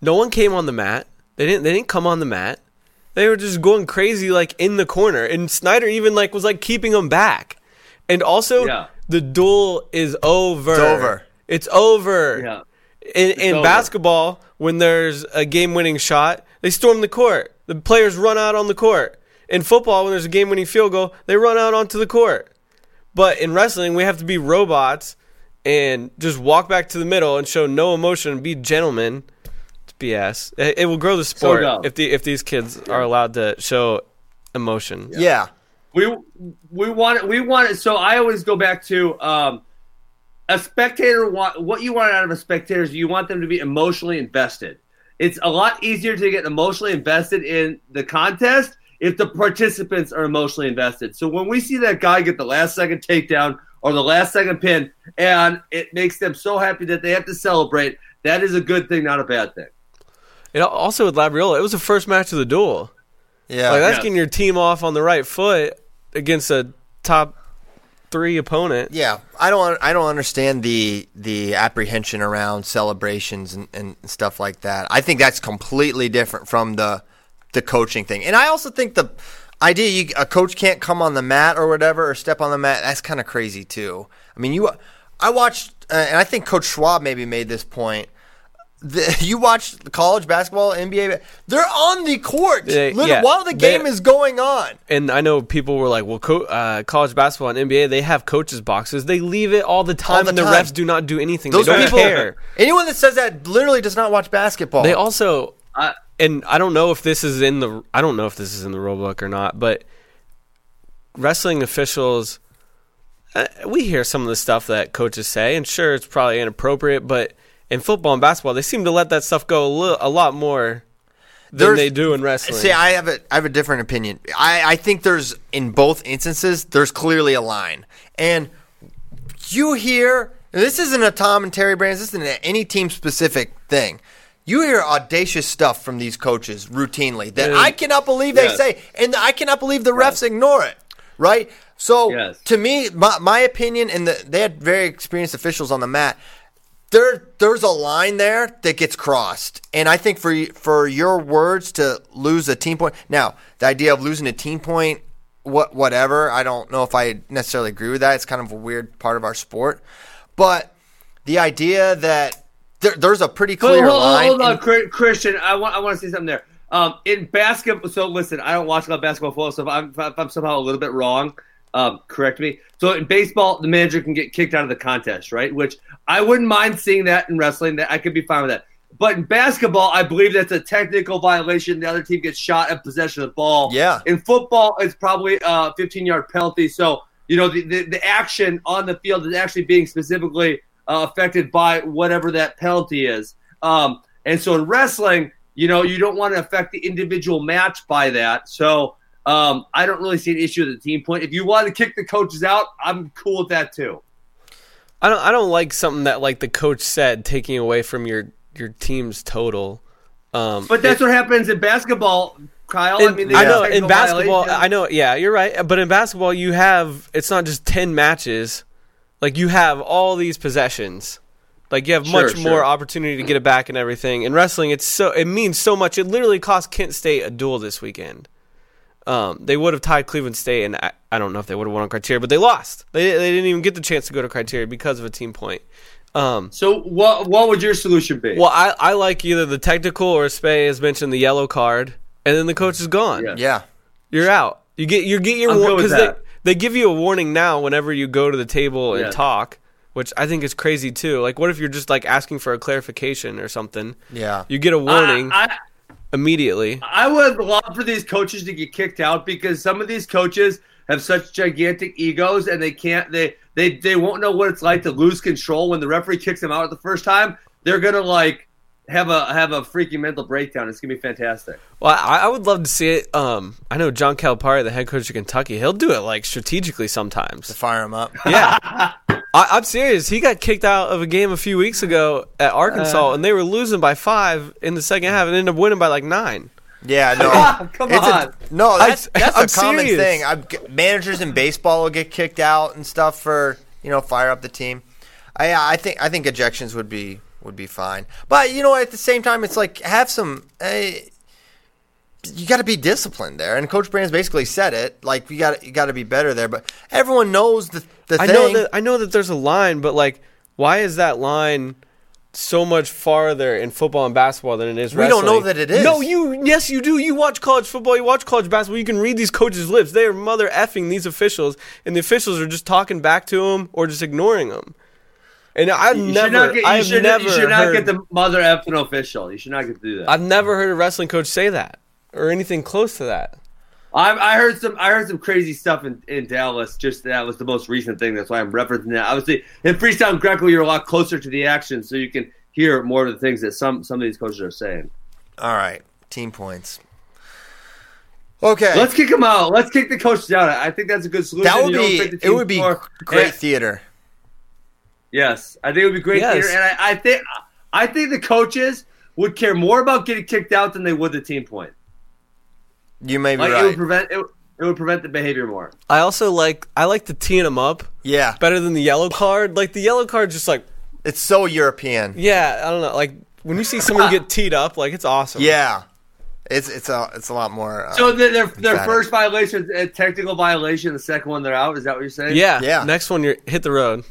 no one came on the mat. They didn't. They didn't come on the mat. They were just going crazy like in the corner, and Snyder even like was like keeping them back. And also,
Yeah.
the duel is over.
It's over.
It's over.
Yeah.
In, in
over.
basketball, when there's a game-winning shot, they storm the court. The players run out on the court. In football, when there's a game-winning field goal, they run out onto the court. But in wrestling, we have to be robots and just walk back to the middle and show no emotion and be gentlemen. It's BS. It, it will grow the sport
dumb.
if the if these kids are allowed to show emotion.
Yeah.
We we want it. We want it. So I always go back to um, a spectator. Want what you want out of a spectator is you want them to be emotionally invested. It's a lot easier to get emotionally invested in the contest if the participants are emotionally invested. So when we see that guy get the last second takedown or the last second pin, and it makes them so happy that they have to celebrate, that is a good thing, not a bad thing.
It also with Labriola, it was the first match of the duel.
Yeah.
Like that's
Yes.
getting your team off on the right foot against a top three opponent.
Yeah, I don't. I don't understand the the apprehension around celebrations and, and stuff like that. I think that's completely different from the the coaching thing. And I also think the idea you, a coach can't come on the mat or whatever or step on the mat that's kind of crazy too. I mean, you. I watched, uh, and I think Coach Schwab maybe made this point. The, you watch college basketball, NBA. They're on the court
They- yeah,
while the
they-
game is going on.
And I know people were like, "Well, co- uh, college basketball and NBA, they have coaches boxes. They leave it all the time,
the
and the refs do not do anything.
Those
they don't
people.
care.
Anyone that says that literally does not watch basketball.
They also,
I-
and I don't know if this is in the, I don't know if this is in the rule book or not, but wrestling officials, uh, we hear some of the stuff that coaches say, and sure, it's probably inappropriate, but in football and basketball, they seem to let that stuff go a, little, a lot more than
There's-
they do in wrestling.
See, I have a I have a different opinion. I, I think there's in both instances there's clearly a line, and you hear this isn't a Tom and Terry Brands. This isn't any team specific thing. You hear audacious stuff from these coaches routinely that
Yeah.
I cannot believe they
Yes.
say, and I cannot believe the refs ignore it. Right? So
Yes.
to me, my, my opinion, and the, they had very experienced officials on the mat there there's a line there that gets crossed, and I think for for your words to lose a team point. Now, the idea of losing a team point, what whatever, I don't know if I necessarily agree with that. It's kind of a weird part of our sport, but the idea that there, there's a pretty clear
hold, hold,
line.
hold on, Chri- Christian. I want I want to say something there. Um, in basketball, so listen, I don't watch a lot of basketball, football, so if I'm, if I'm somehow a little bit wrong, um, correct me. So in baseball, the manager can get kicked out of the contest, right? Which I wouldn't mind seeing that in wrestling. That I could be fine with that. But in basketball, I believe that's a technical violation. The other team gets shot at possession of the ball.
Yeah.
In football, it's probably a 15 yard penalty. So you know the, the the action on the field is actually being specifically uh, affected by whatever that penalty is. Um, and so in wrestling, you know, you don't want to affect the individual match by that. So um, I don't really see an issue with the team point. If you want to kick the coaches out, I'm cool with that too.
I don't I don't like something that like the coach said taking away from your your team's total. Um,
But that's what happens in basketball, Kyle.
in-
I mean, they
I know in basketball.
violations.
I know, yeah, you're right. But in basketball, you have it's not just ten matches. Like you have all these possessions. Like you have
Sure,
much
sure.
more opportunity to get it back and everything. In wrestling, it's so it means so much. It literally cost Kent State a duel this weekend. Um, they would have tied Cleveland State, and I, I don't know if they would have won on criteria, but they lost. They they didn't even get the chance to go to criteria because of a team point. Um,
So what what would your solution be?
well, I, I like either the technical or Spay has mentioned the yellow card, and then the coach is gone.
Yeah.
yeah,
You're out. You get you get your
I'm good with
because they they give you a warning now whenever you go to the table and
Yeah.
talk, which I think is crazy too. Like, what if you're just like asking for a clarification or something?
yeah.
You get a warning
I, I,
immediately.
I would love for these coaches to get kicked out because some of these coaches have such gigantic egos and they can't they they they won't know what it's like to lose control when the referee kicks them out the first time. They're gonna like have a have a freaking mental breakdown. It's gonna be fantastic.
Well, I, I would love to see it. Um, I know John Calipari, the head coach of Kentucky, he'll do it like strategically sometimes.
To fire him up.
Yeah, I, I'm serious. He got kicked out of a game a few weeks ago at Arkansas, and they were losing by five in the second half, and ended up winning by like nine.
Yeah, no.
Come
It's a-
on.
no, that's
I-
that's
I'm
a common
serious.
thing. I've, managers in baseball will get kicked out and stuff for you know fire up the team. I I think I think ejections would be would be fine, but you know at the same time it's like have some. Uh, you got to be disciplined there, and Coach Brands basically said it. Like you got you got to be better there, but everyone knows the the
I
thing.
know that I know that there's a line, but like, why is that line so much farther in football and basketball than it is?
We don't know that it is.
No, you yes you do. You watch college football, you watch college basketball. You can read these coaches' lips. They are mother effing these officials, and the officials are just talking back to them or just ignoring them. And I've
You should
never,
not get, you
I've
should,
never
you should not
heard,
get the mother effing official. You should not get to do that.
I've never heard a wrestling coach say that or anything close to that.
I, I heard some. I heard some crazy stuff in, in Dallas. Just that was the most recent thing. That's why I'm referencing that. Obviously, in freestyle Greco, you're a lot closer to the action, so you can hear more of the things that some some of these coaches are saying.
All right, team points. Okay,
Let's kick them out. Let's kick the coaches out. I think that's a good solution.
that would be it. Would be
score.
great
And-
theater.
yes, I think it would be great
Yes.
theater, and I, I think I think the coaches would care more about getting kicked out than they would the team point.
You may be
Like it would prevent it. it would prevent the behavior more.
I also like I like the teeing them up
Yeah,
better than the yellow card. Like the yellow card, just like
it's so European.
yeah, I don't know. Like when you see someone get teed up, like it's awesome.
Yeah, it's it's a it's a lot more. Uh,
So the, their their
Emphatic.
first violation, a technical violation. The second one, they're out. Is that what you're saying?
yeah,
Yeah.
Next one, you hit the road.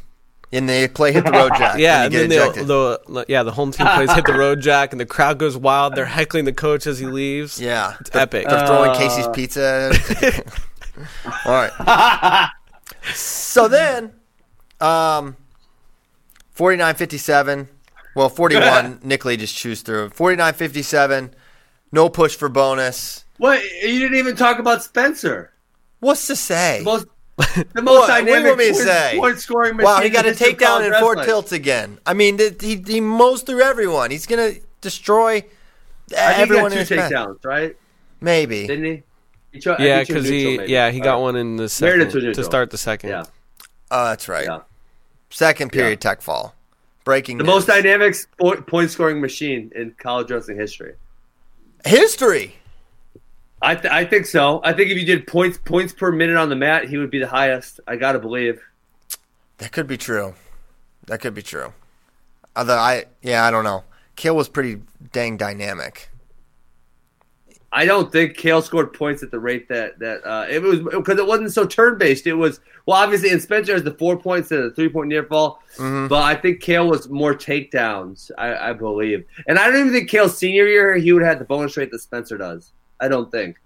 And they play hit the road jack.
Yeah,
and
and
you
then the, the yeah the home team plays hit the road jack, and the crowd goes wild. They're heckling the coach as he leaves.
yeah,
it's
They're-
epic.
They're throwing
Uh,
Casey's pizza. All right. so then, um, forty nine fifty seven. Well, forty one. Nick Lee just chews through. Forty nine fifty seven. No push for bonus.
What? You didn't even talk about Spencer.
What's to say?
The most, the most
what
dynamic
want
point,
say?
point scoring machine.
Wow, he got a
the history of
takedown
college
in Fort. Tilts again. I mean, th- he he mows through everyone. He's gonna destroy
I think
everyone
he got two
his path.
takedowns, right?
Maybe.
Didn't he? he cho-
Yeah, because he
neutral, maybe.
yeah he got
All right.
one in the second
was
to start the second.
Yeah,
Oh, that's right.
yeah.
Second period tech fall. Breaking
The
news.
most dynamic point scoring machine in college wrestling history.
history.
I, th- I think so. I think if you did points points per minute on the mat, he would be the highest. I gotta believe.
That could be true. That could be true. Although I, yeah, I don't know. Cael was pretty dang dynamic.
I don't think Cael scored points at the rate that that uh, it was because it wasn't so turn based. It was well, obviously, and Spencer has the four points and the three point near fall,
Mm-hmm.
but I think Cael was more takedowns. I, I believe, and I don't even think Cael's senior year he would have had the bonus rate that Spencer does. I don't think.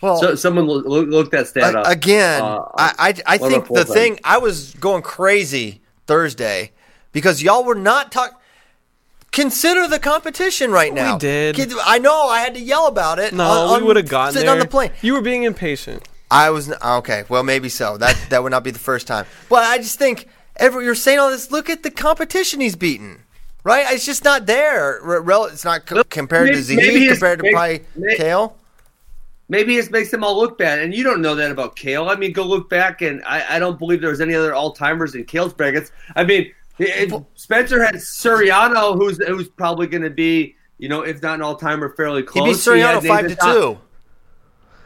Well,
So someone lo- lo- looked that stat
a-
up
again,
Uh,
I, I, I think the
full
thing I was going crazy Thursday because y'all were not talking. Consider the competition right now.
We
did. I know. I had to yell about it.
No,
on-
we would have gotten
sitting
there.
on the plane.
You were being impatient.
I was okay. Well, maybe so. That that would not be the first time. But I just think every you're saying all this. Look at the competition he's beaten. Right? It's just not there. Re- rel- It's not co- compared to
maybe- maybe
Zahid, compared to
maybe-
probably
may-
Cael.
Maybe it makes them all look bad, and you don't know that about Cael. I mean, go look back, and I, I don't believe there was any other all timers in Cael's brackets. I mean, it, Spencer had Suriano, who's who's probably going to be, you know, if not an all timer, fairly close.
He
close.
beat Suriano
had
five to two.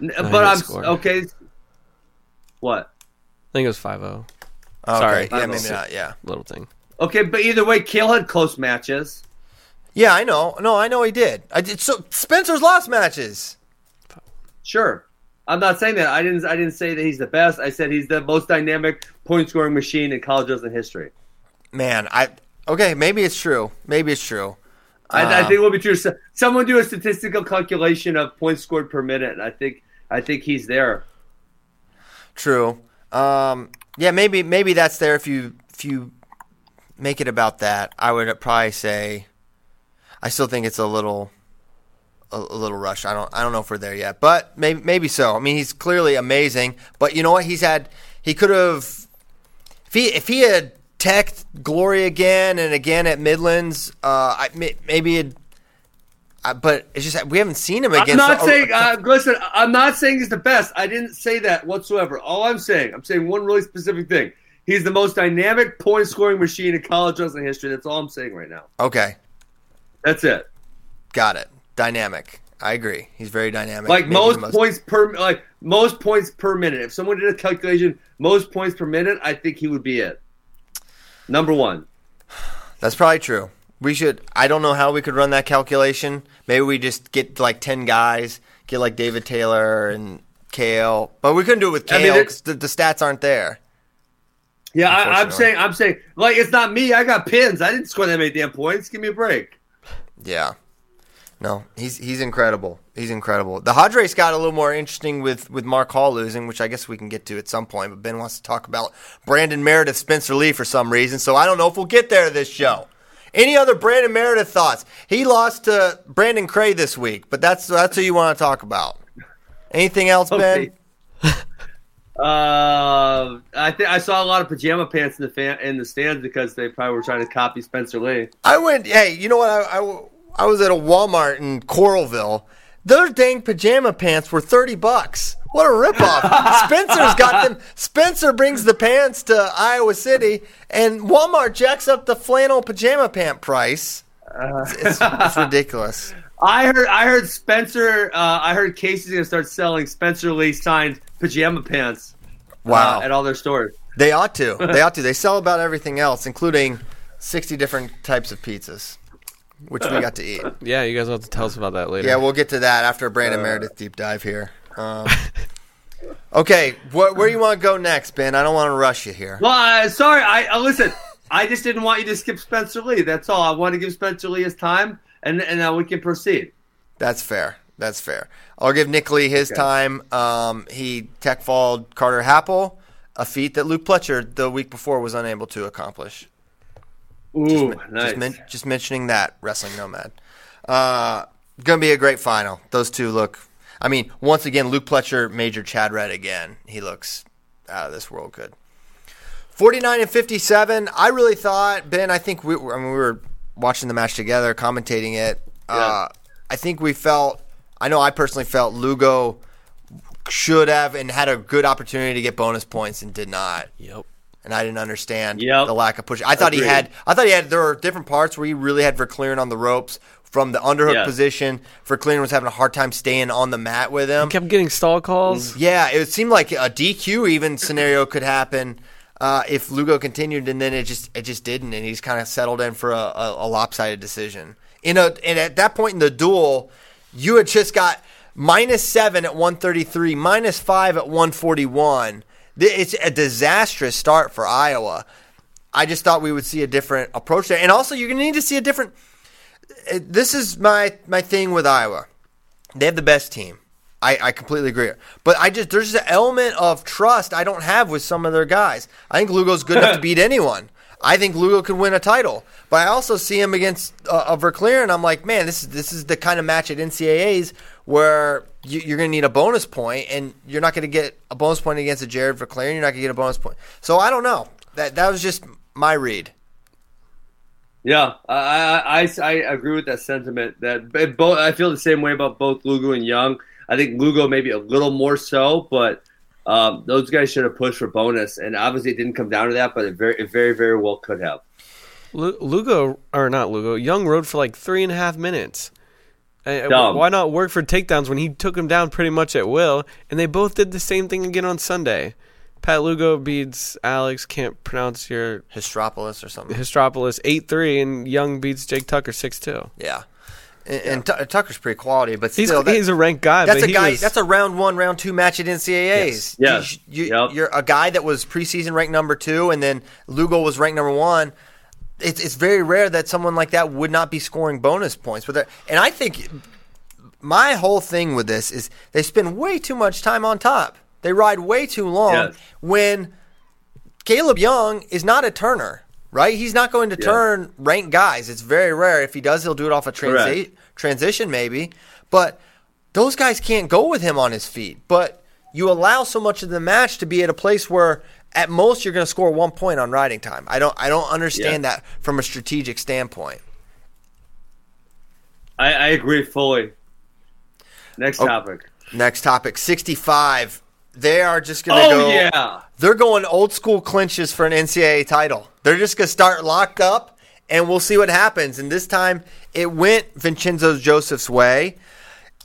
N- But I'm
scored.
okay. What?
I think it was 5-0.
Okay.
Sorry.
Yeah,
oh.
maybe
oh.
not. Yeah.
Little thing.
Okay, but either way, Cael had close matches.
Yeah, I know. No, I know he did. I did. So Spencer's lost matches.
Sure, I'm not saying that. I didn't. I didn't say that he's the best. I said he's the most dynamic point scoring machine in college wrestling history.
Man, I okay. Maybe it's true. Maybe it's true.
I, I
Uh,
think it will be true. So- Someone do a statistical calculation of points scored per minute, and I think I think he's there.
True. Um, yeah, maybe maybe that's there if you if you make it about that. I would probably say I still think it's a little a, a little rush. I don't I don't know if we're there yet, but maybe maybe so. I mean, he's clearly amazing, but you know what? He's had he could have if he if he had teched Glory again and again at Midlands, uh, I, maybe it. Uh, but it's just we haven't seen him against.
I'm not saying. Uh, listen, I'm not saying he's the best. I didn't say that whatsoever. All I'm saying, I'm saying one really specific thing. He's the most dynamic point scoring machine in college wrestling history. That's all I'm saying right now.
okay,
That's it.
got it. Dynamic. I agree. He's very dynamic.
Like most,
the
points per like most points per minute. If someone did a calculation, most points per minute, I think he would be it. Number one.
That's probably true. We should. I don't know how we could run that calculation. Maybe we just get like ten guys, get like David Taylor and Cael, but we couldn't do it with
I mean, Cael
because the, the stats aren't there.
Yeah, I, I'm saying, I'm saying, like it's not me. I got pins. I didn't score that many damn points. Give me a break.
Yeah. No, he's he's incredible. He's incredible. The Hodge race got a little more interesting with, with Mark Hall losing, which I guess we can get to at some point. But Ben wants to talk about Brandon Meredith, Spencer Lee for some reason. So I don't know if we'll get there this show. Any other Brandon Meredith thoughts? He lost to Brandon Cray this week, but that's that's who you want to talk about. Anything else,
Okay.
Ben?
Uh, I think I saw a lot of pajama pants in the fan in the stands because they probably were trying to copy Spencer Lee.
I went. Hey, you know what? I, I, I was at a Walmart in Coralville. Those dang pajama pants were thirty bucks. What a ripoff! Spencer's got them. Spencer brings the pants to Iowa City, and Walmart jacks up the flannel pajama pant price. It's, it's, it's ridiculous.
I heard. I heard Spencer. Uh, I heard Casey's gonna start selling Spencer Lee signed pajama pants. uh,
Wow.
at all their stores.
They ought to. They ought to. They sell about everything else, including 60 different types of pizzas, which we got to eat.
Yeah, you guys will have to tell us about that later.
Yeah, we'll get to that after a Brandon Meredith deep dive here. Um, okay, wh- where do you want to go next, Ben? I don't want to rush you here.
Well, uh, sorry. I uh, listen. I just didn't want you to skip Spencer Lee. That's all. I want to give Spencer Lee his time, and and now we can proceed.
That's fair. That's fair. I'll give Nick Lee his
Okay.
time. Um, he tech falled Carter Happel, a feat that Luke Pletcher the week before was unable to accomplish.
Ooh,
Just,
nice.
just, men- just mentioning that wrestling nomad. Uh, gonna be a great final. Those two look. I mean, once again, Luke Pletcher, Major Chad Red again. He looks out of this world good. Forty nine and fifty seven. I really thought Ben. I think we. I mean, we were watching the match together, commentating it. Uh, I think we felt. I know I personally felt Lugo should have and had a good opportunity to get bonus points and did not
Yep.
and I didn't understand
Yep.
the lack of push. I thought he had. I thought he had. There were different parts where he really had for Verkleeren on the ropes from the underhook
Yeah.
position. Verkleeren was having a hard time staying on the mat with him.
He Kept getting stall calls.
Yeah, it seemed like a DQ even scenario could happen uh, if Lugo continued, and then it just it just didn't, and he's kind of settled in for a, a, a lopsided decision. In a and at that point in the duel, you had just got minus seven at one thirty three, minus five at one forty one. It's a disastrous start for Iowa. I just thought we would see a different approach there, and also you're going to need to see a different. uh, This is my my thing with Iowa. They have the best team. I, I completely agree. But I just there's just an element of trust I don't have with some of their guys. I think Lugo's good enough to beat anyone. I think Lugo could win a title. But I also see him against uh, a Verclair, and I'm like, man, this is this is the kind of match at NCAA's where you, you're going to need a bonus point, and you're not going to get a bonus point against a Jared Verclair, and you're not going to get a bonus point. So I don't know. That that was just my read.
Yeah, I, I, I, I agree with that sentiment. That both, I feel the same way about both Lugo and Young. I think Lugo maybe a little more so, but um, those guys should have pushed for bonus, and obviously it didn't come down to that, but it very, it very, very well could have.
Lugo or not Lugo? Young rode for like three and a half minutes.
Dumb.
why not work for takedowns when he took him down pretty much at will? And they both did the same thing again on Sunday. Pat Lugo beats Alex. Can't pronounce your
Histropolis or something.
Histropolis eight three, and Young beats Jake Tucker six two.
Yeah. And, and Tu- Tucker's pretty quality, but
He's
still, that-
he's a ranked guy.
That's a guy.
was-
That's a round one, round two match at NCAA's.
Yes. Yes.
You,
Yep.
are a guy that was preseason ranked number two, and then Lugo was ranked number one. It's, it's very rare that someone like that would not be scoring bonus points. But and I think my whole thing with this is they spend way too much time on top. They ride way too long
Yes.
when Kaleb Young is not a turner, right? He's not going to
Yeah.
turn ranked guys. It's very rare. If he does, he'll do it off a transi- transition, maybe. But those guys can't go with him on his feet. But you allow so much of the match to be at a place where, at most, you're going to score one point on riding time. I don't. I don't understand
Yeah.
that from a strategic standpoint.
I, I agree fully. Next
Oh.
topic.
Next topic, 65. They are just going to
Oh
go.
yeah,
They're going old school clinches for an NCAA title. They're just going to start locked up, and we'll see what happens. And this time, it went Vincenzo Joseph's way.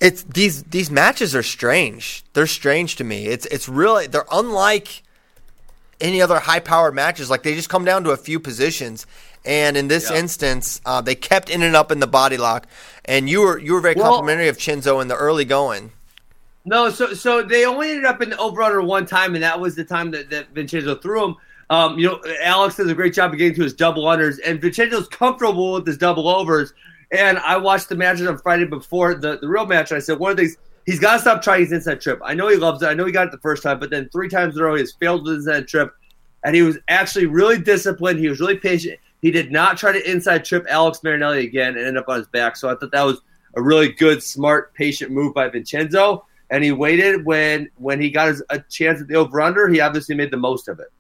It's these these matches are strange. They're strange to me. It's it's really they're unlike any other high powered matches. Like they just come down to a few positions. And in this
Yeah.
instance, uh, they kept in and up in the body lock. And you were you were very
Well-
complimentary of Chinzo in the early going.
No, so so they only ended up in the over under one time, and that was the time that, that Vincenzo threw him. Um, you know, Alex does a great job of getting to his double unders, and Vincenzo's comfortable with his double overs. And I watched the matches on Friday before the, the real match. And I said one of the things he's got to stop trying his inside trip. I know he loves it. I know he got it the first time, but then three times in a row he has failed with his inside trip. And he was actually really disciplined. He was really patient. He did not try to inside trip Alex Marinelli again and end up on his back. So I thought that was a really good, smart, patient move by Vincenzo. And he waited when when he got his, a chance at the over under. He obviously made the most of it.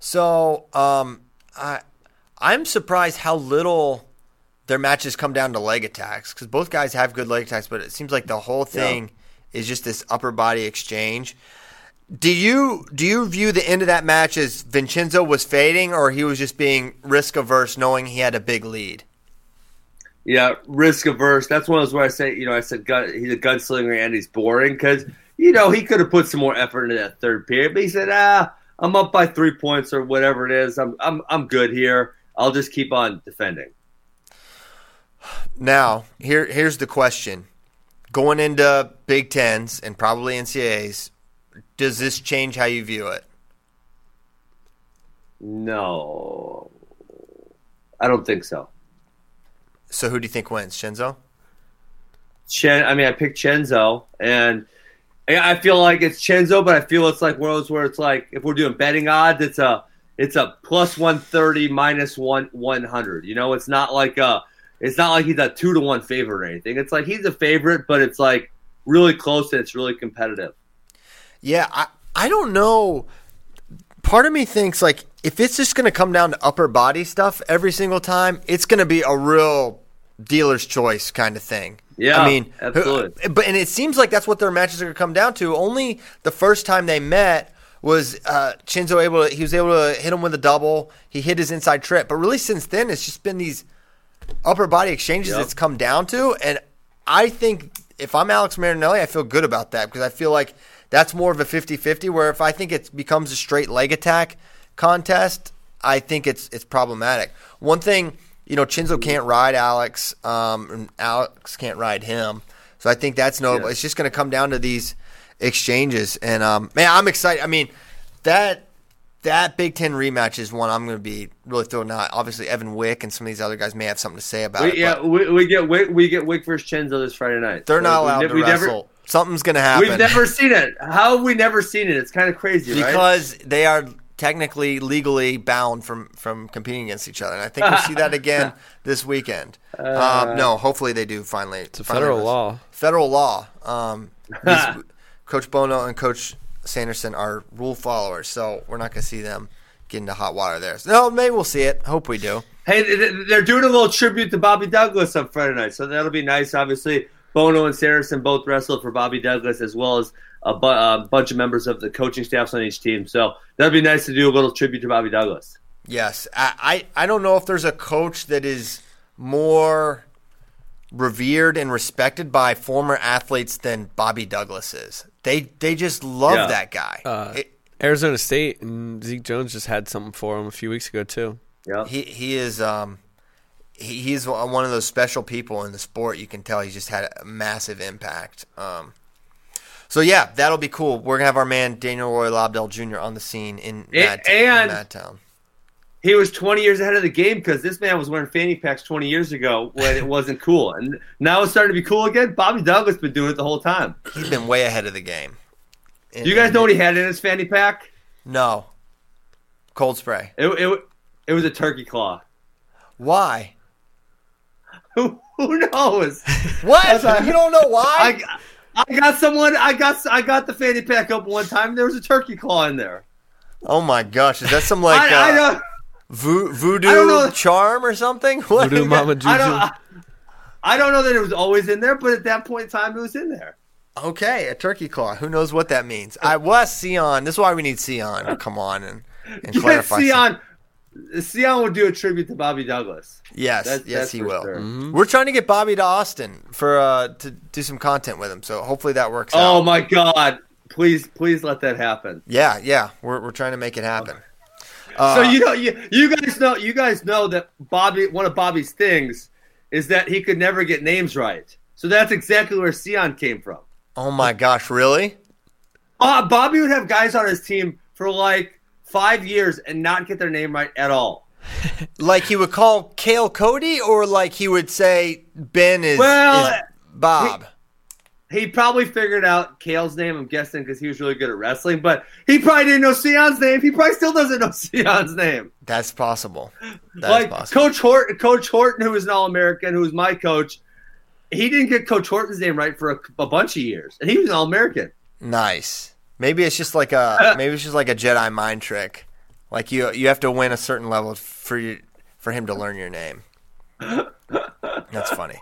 So um, I I'm surprised how little their matches come down to leg attacks because both guys have good leg attacks, but it seems like the whole thing is just this upper body exchange. Do you do you view the end of that match as Vincenzo was fading, or he was just being risk averse, knowing he had a big lead?
Yeah, risk averse. That's one of those where I say, you know, I said gun, he's a gunslinger and he's boring because you know he could have put some more effort into that third period, but he said, ah, I'm up by three points or whatever it is. I'm I'm I'm good here. I'll just keep on defending.
Now, here here's the question: Going into Big Tens and probably NCAA's, does this change how you view it?
No, I don't think so.
So, who do you think wins, Chenzo?
Chen, I mean, I picked Chenzo, and I feel like it's Chenzo, but I feel it's like one of those where it's like if we're doing betting odds, it's a it's a plus one thirty minus one one hundred. You know, it's not like a it's not like he's a two to one favorite or anything. It's like he's a favorite, but it's like really close and it's really competitive.
Yeah, I I don't know. Part of me thinks like if it's just going to come down to upper body stuff every single time, it's going to be a real dealer's choice kind of thing.
Yeah,
I mean,
absolutely.
But and it seems like that's what their matches are going to come down to. Only the first time they met was uh, Chenzo able to he was able to hit him with a double. He hit his inside trip, but really since then it's just been these upper body exchanges
Yep.
it's come down to, and I think if I'm Alex Marinelli, I feel good about that because I feel like that's more of a 50-50 where if I think it becomes a straight leg attack contest, I think it's it's problematic. One thing, you know, Chinzo can't ride Alex, um, and Alex can't ride him, so I think that's notable.
Yeah.
It's just going to come down to these exchanges, and um, man, I'm excited. I mean, that that Big Ten rematch is one I'm going to be really thrilled. Now, obviously, Evan Wick and some of these other guys may have something to say about it.
Yeah, we, we get Wick, we get Wick versus Chenzo this Friday night.
they're
So
not
we
allowed
ne-
to
we never-
wrestle. Something's going to happen.
We've never seen it. How have we never seen it? It's kind of crazy, right?
because they are technically legally bound from from competing against each other. And I think we'll see that again this weekend. um, no, hopefully they do finally.
It's a federal law.
Federal law. Um, Coach Bono and Coach Sanderson are rule followers, so we're not going to see them get into hot water there. So, no, maybe we'll see it. Hope we do.
Hey, th- th- they're doing a little tribute to Bobby Douglas on Friday night, so that'll be nice. Obviously, Bono and Sanderson both wrestled for Bobby Douglas, as well as a, bu- a bunch of members of the coaching staffs on each team. So that'd be nice to do a little tribute to Bobby Douglas.
Yes, I, I I don't know if there's a coach that is more revered and respected by former athletes than Bobby Douglas is. They they just love
Yeah.
that guy.
Uh,
It-
Arizona State and Zeke Jones just had something for him a few weeks ago too.
Yeah,
he he is um he, he's one of those special people in the sport. You can tell he's just had a massive impact. Um, so yeah, that'll be cool. We're gonna have our man Daniel Roy Lobdell Jr. on the scene in Mad,
and-
in Madtown.
he was 20 years ahead of the game because this man was wearing fanny packs 20 years ago when it wasn't cool, and now it's starting to be cool again. Bobby Douglas been doing it the whole time.
He's been way ahead of the game.
Do you guys know what he had in his fanny pack?
No. Cold spray.
It, it, it was a turkey claw.
Why?
Who, who knows?
What?
That's-
you don't know why?
I, I got someone. I got I got the fanny pack up one time. There was a turkey claw in there.
oh my gosh, is that some like
I, I
uh,
don't.
vo- voodoo
I
charm or something? What?
Voodoo Mama Juju.
I don't. I, I don't know that it was always in there, but at that point in time, it was in there.
Okay, a turkey claw. Who knows what that means? I was Sion. This is why we need Sion to come on and, and
Yes,
clarify. some-
Sion. Sion would do a tribute to Bobby Douglas.
Yes,
That's-
yes,
that's
he will.
sure.
We're trying to get Bobby to Austin for uh, to do some content with him. So hopefully that works
Oh
out.
my God! Please, please let that happen.
Yeah, yeah, we're we're trying to make it happen. Uh,
so you know, you, you guys know, you guys know that Bobby. One of Bobby's things is that he could never get names right. So that's exactly where Sion came from.
oh my gosh, really?
Uh, Bobby would have guys on his team for like five years and not get their name right at all.
Like he would call Cael Cody, or like he would say Ben is,
Well,
is Bob.
He probably figured out Cael's name, I'm guessing, because he was really good at wrestling, but he probably didn't know Sion's name. He probably still doesn't know Sion's name.
That's possible. That's
like
possible.
Coach Horton, Coach Horton, who was an All American, who was my coach, he didn't get Coach Horton's name right for a, a bunch of years, and he was an All American.
Nice. Maybe it's just like a maybe it's just like a Jedi mind trick. Like you you have to win a certain level for you, for him to learn your name. That's funny.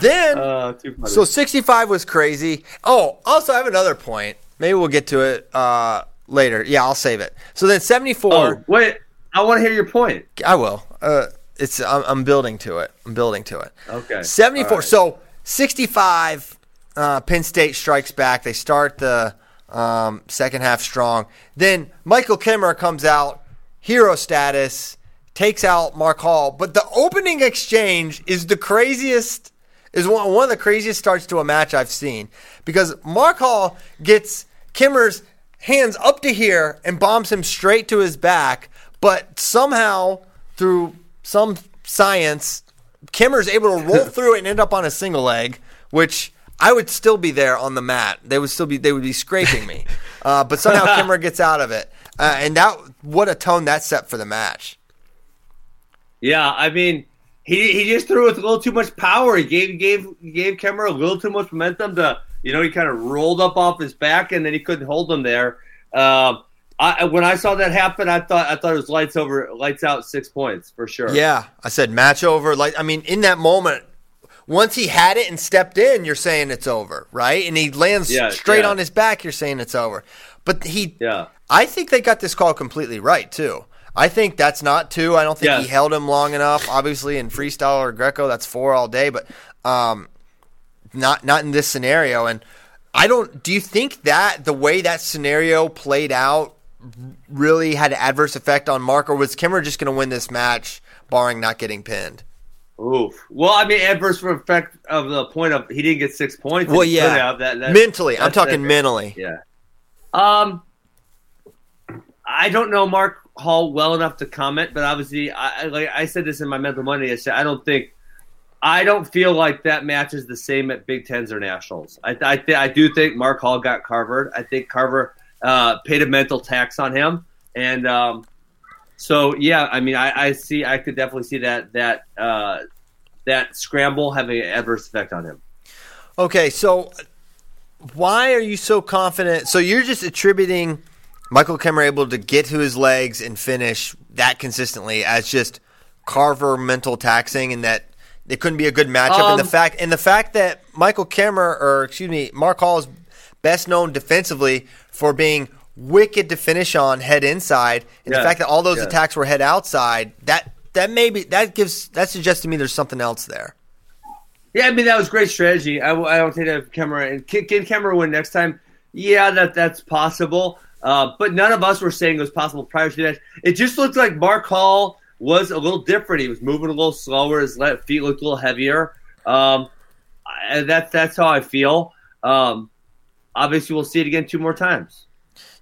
Then
Uh, funny.
so 65 was crazy. Oh, also I have another point. Maybe we'll get to it uh, later. Yeah, I'll save it. So then 74
oh, wait, I want to hear your point.
I will. Uh, It's I'm, I'm building to it. I'm building to it.
Okay.
74.
All right.
So 65. Uh, Penn State strikes back. They start the um, second half strong. Then Michael Kemerer comes out, hero status, takes out Mark Hall. But the opening exchange is the craziest. Is one, one of the craziest starts to a match I've seen because Mark Hall gets Kemerer's hands up to here and bombs him straight to his back, but somehow through some science, Kemerer's able to roll through it and end up on a single leg, which I would still be there on the mat. They would still be they would be scraping me, uh, but somehow Kemerer gets out of it, uh, and that what a tone that set for the match.
Yeah, I mean, he he just threw with a little too much power. He gave gave gave Kemerer a little too much momentum to you know he kind of rolled up off his back and then he couldn't hold him there. Um, I when I saw that happen, I thought I thought it was lights over, lights out, six points for sure.
Yeah, I said match over. Like I mean, in that moment, once he had it and stepped in, you're saying it's over, right? And he lands
Yeah,
straight
yeah.
on his back, you're saying it's over. But he,
Yeah.
I think they got this call completely right too. I think that's not two. I don't think
Yeah.
he held him long enough. Obviously, in freestyle or Greco, that's four all day, but um, not not in this scenario. And I don't. Do you think that the way that scenario played out really had an adverse effect on Mark, or was Kemerer just going to win this match, barring not getting pinned?
Oof. Well, I mean, adverse effect of the point of he didn't get six points.
Well, yeah,
have. That, that-
mentally. I'm talking
that-
mentally.
Yeah. Um, I don't know Mark Hall well enough to comment, but obviously, I I- like I said this in my mental money. I said I don't think, I don't feel like that match is the same at Big Tens or Nationals. I I, th- I do think Mark Hall got Carver. I think Carver uh, paid a mental tax on him, and um, so yeah, I mean, I, I see, I could definitely see that that uh, that scramble having an adverse effect on him.
Okay, so why are you so confident? So you're just attributing Michael Kemerer able to get to his legs and finish that consistently as just Carver mental taxing, and that it couldn't be a good matchup. and the
Um,
fact and the fact that Michael Kemerer, or excuse me, Mark Hall is best known defensively for being wicked to finish on head inside, and the fact that all those
yeah.
attacks were head outside, that that maybe that gives that suggests to me there's something else there.
Yeah, I mean that was great strategy. I, I don't think that Kemerer and can, can Kemerer win next time? Yeah, that that's possible. Uh, but none of us were saying it was possible prior to that. It just looked like Mark Hall was a little different. He was moving a little slower. His le- feet looked a little heavier. Um, and that's that's how I feel. Um, obviously, we'll see it again two more times.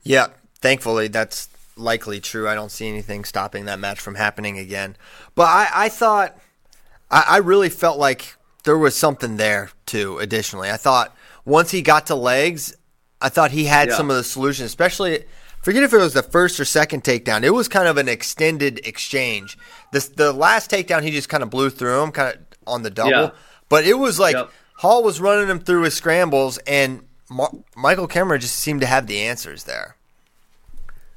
Yeah, thankfully that's likely true. I don't see anything stopping that match from happening again. But I, I thought, I, I really felt like there was something there too. Additionally, I thought once he got to legs, I thought he had
Yeah.
some of the solutions. Especially, forget if it was the first or second takedown. It was kind of an extended exchange. This the last takedown he just kind of blew through him, kind of on the double.
Yeah.
But it was like
Yep.
Hall was running him through his scrambles, and Mar- Michael Kemerer just seemed to have the answers there.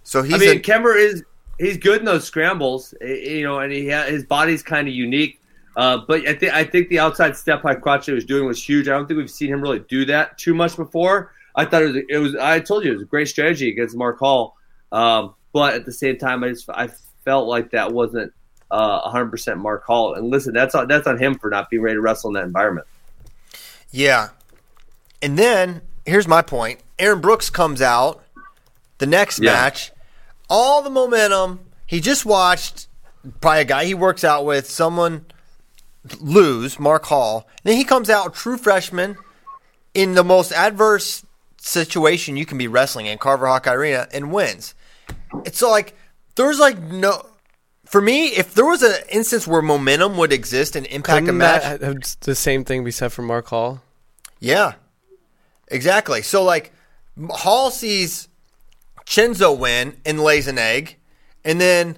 So he's
I mean,
a,
Kemerer is he's good in those scrambles, eh, you know, and he ha- his body's kind of unique. Uh, but I think I think the outside step high crotch that was doing was huge. I don't think we've seen him really do that too much before. I thought it was, it was I told you it was a great strategy against Mark Hall, um, but at the same time, I just I felt like that wasn't uh, 100% Mark Hall. And listen, that's on, that's on him for not being ready to wrestle in that environment.
yeah. And then here's my point: Aaron Brooks comes out the next
Yeah.
match, all the momentum. He just watched probably a guy he works out with, someone lose, Mark Hall. Then he comes out, true freshman, in the most adverse situation you can be wrestling in, Carver Hawk Arena, and wins. It's so like there's like no. For me, if there was an instance where momentum would exist and impact a
Couldn't
match,
that have the same thing be said for Mark Hall?
yeah, exactly. So like Hall sees Chenzo win and lays an egg, and then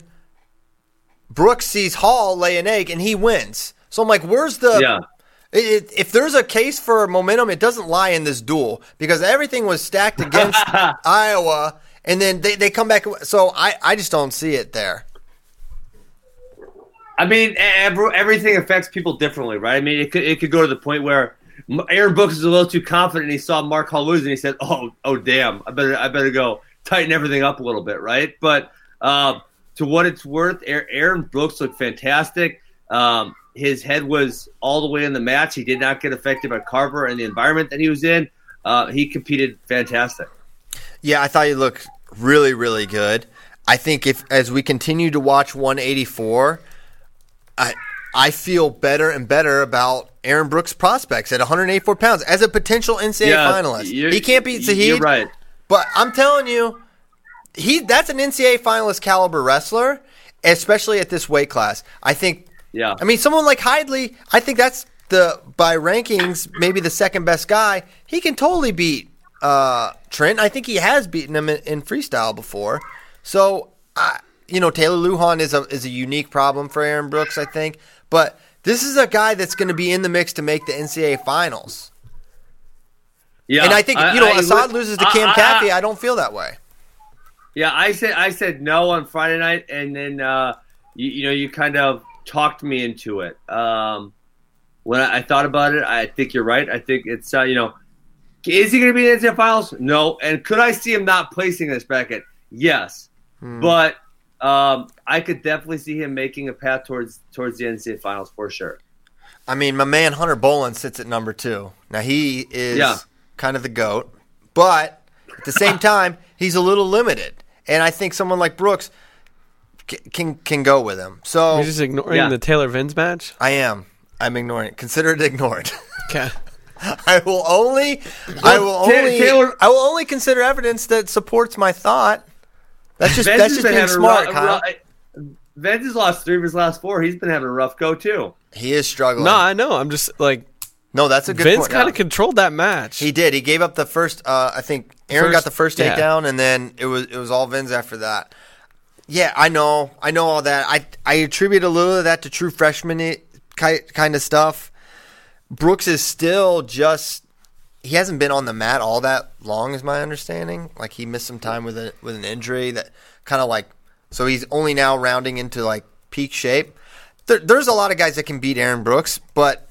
Brooks sees Hall lay an egg and he wins. So I'm like, where's the?
Yeah.
It, if there's a case for momentum, it doesn't lie in this duel because everything was stacked against Iowa, and then they, they come back. So I, I just don't see it there.
I mean, every, everything affects people differently, right? I mean, it could it could go to the point where Aaron Brooks is a little too confident. He saw Mark Hall lose, and he said, "Oh, oh, damn! I better I better go tighten everything up a little bit, right?" But uh, to what it's worth, Aaron Brooks looked fantastic. Um, his head was all the way in the match. He did not get affected by Carver and the environment that he was in. Uh, he competed fantastic.
Yeah, I thought he looked really, really good. I think if as we continue to watch 184, I I feel better and better about Aaron Brooks' prospects at 184 pounds as a potential NCAA
Yeah,
finalist. He can't beat
You're right.
but I'm telling you, he that's an NCAA finalist caliber wrestler, especially at this weight class. I think.
Yeah.
I mean, someone like Hidlay, I think that's the by rankings maybe the second best guy. He can totally beat uh, Trent. I think he has beaten him in, in freestyle before. So, I you know, Taylor Lujan is a is a unique problem for Aaron Brooks. I think, but this is a guy that's going to be in the mix to make the NCAA finals.
Yeah.
and I think you know,
I-
Assad loses to
I-
Cam
I-
Caffey.
I-
I don't feel that way.
Yeah, I said I said no on Friday night, and then uh, you, you know you kind of talked me into it. Um, when I, I thought about it, I think you're right. I think it's uh, you know, is he going to be in the NCAA finals? No. And could I see him not placing this bracket? Yes. But um, I could definitely see him making a path towards towards the NCAA finals for sure.
I mean, my man Hunter Bolin sits at number two. Now he is
Yeah.
kind of the goat, but at the same time, he's a little limited. And I think someone like Brooks can can, can go with him. So
We're just ignoring
Yeah.
the Taylor Venz match.
I am. I'm ignoring it. Consider it ignored.
Okay.
I will only. I will only.
Taylor-
I will only consider evidence that supports my thought. That's just
Venz
that's
has
just being smart,
rough-
Kyle.
rough- has lost three of his last four. He's been having a rough go too.
He is struggling.
No, I know. I'm just like
no, that's a good
Venz
point.
kind of controlled that match.
He did. He gave up the first. Uh, I think Aaron got the first
yeah.
takedown, and then it was it was all Venz after that. Yeah, I know. I know all that. I I attribute a little of that to true freshman kind of stuff. Brooks is still just. He hasn't been on the mat all that long, is my understanding. Like he missed some time with a with an injury that kind of like. So he's only now rounding into like peak shape. There, there's a lot of guys that can beat Aaron Brooks, but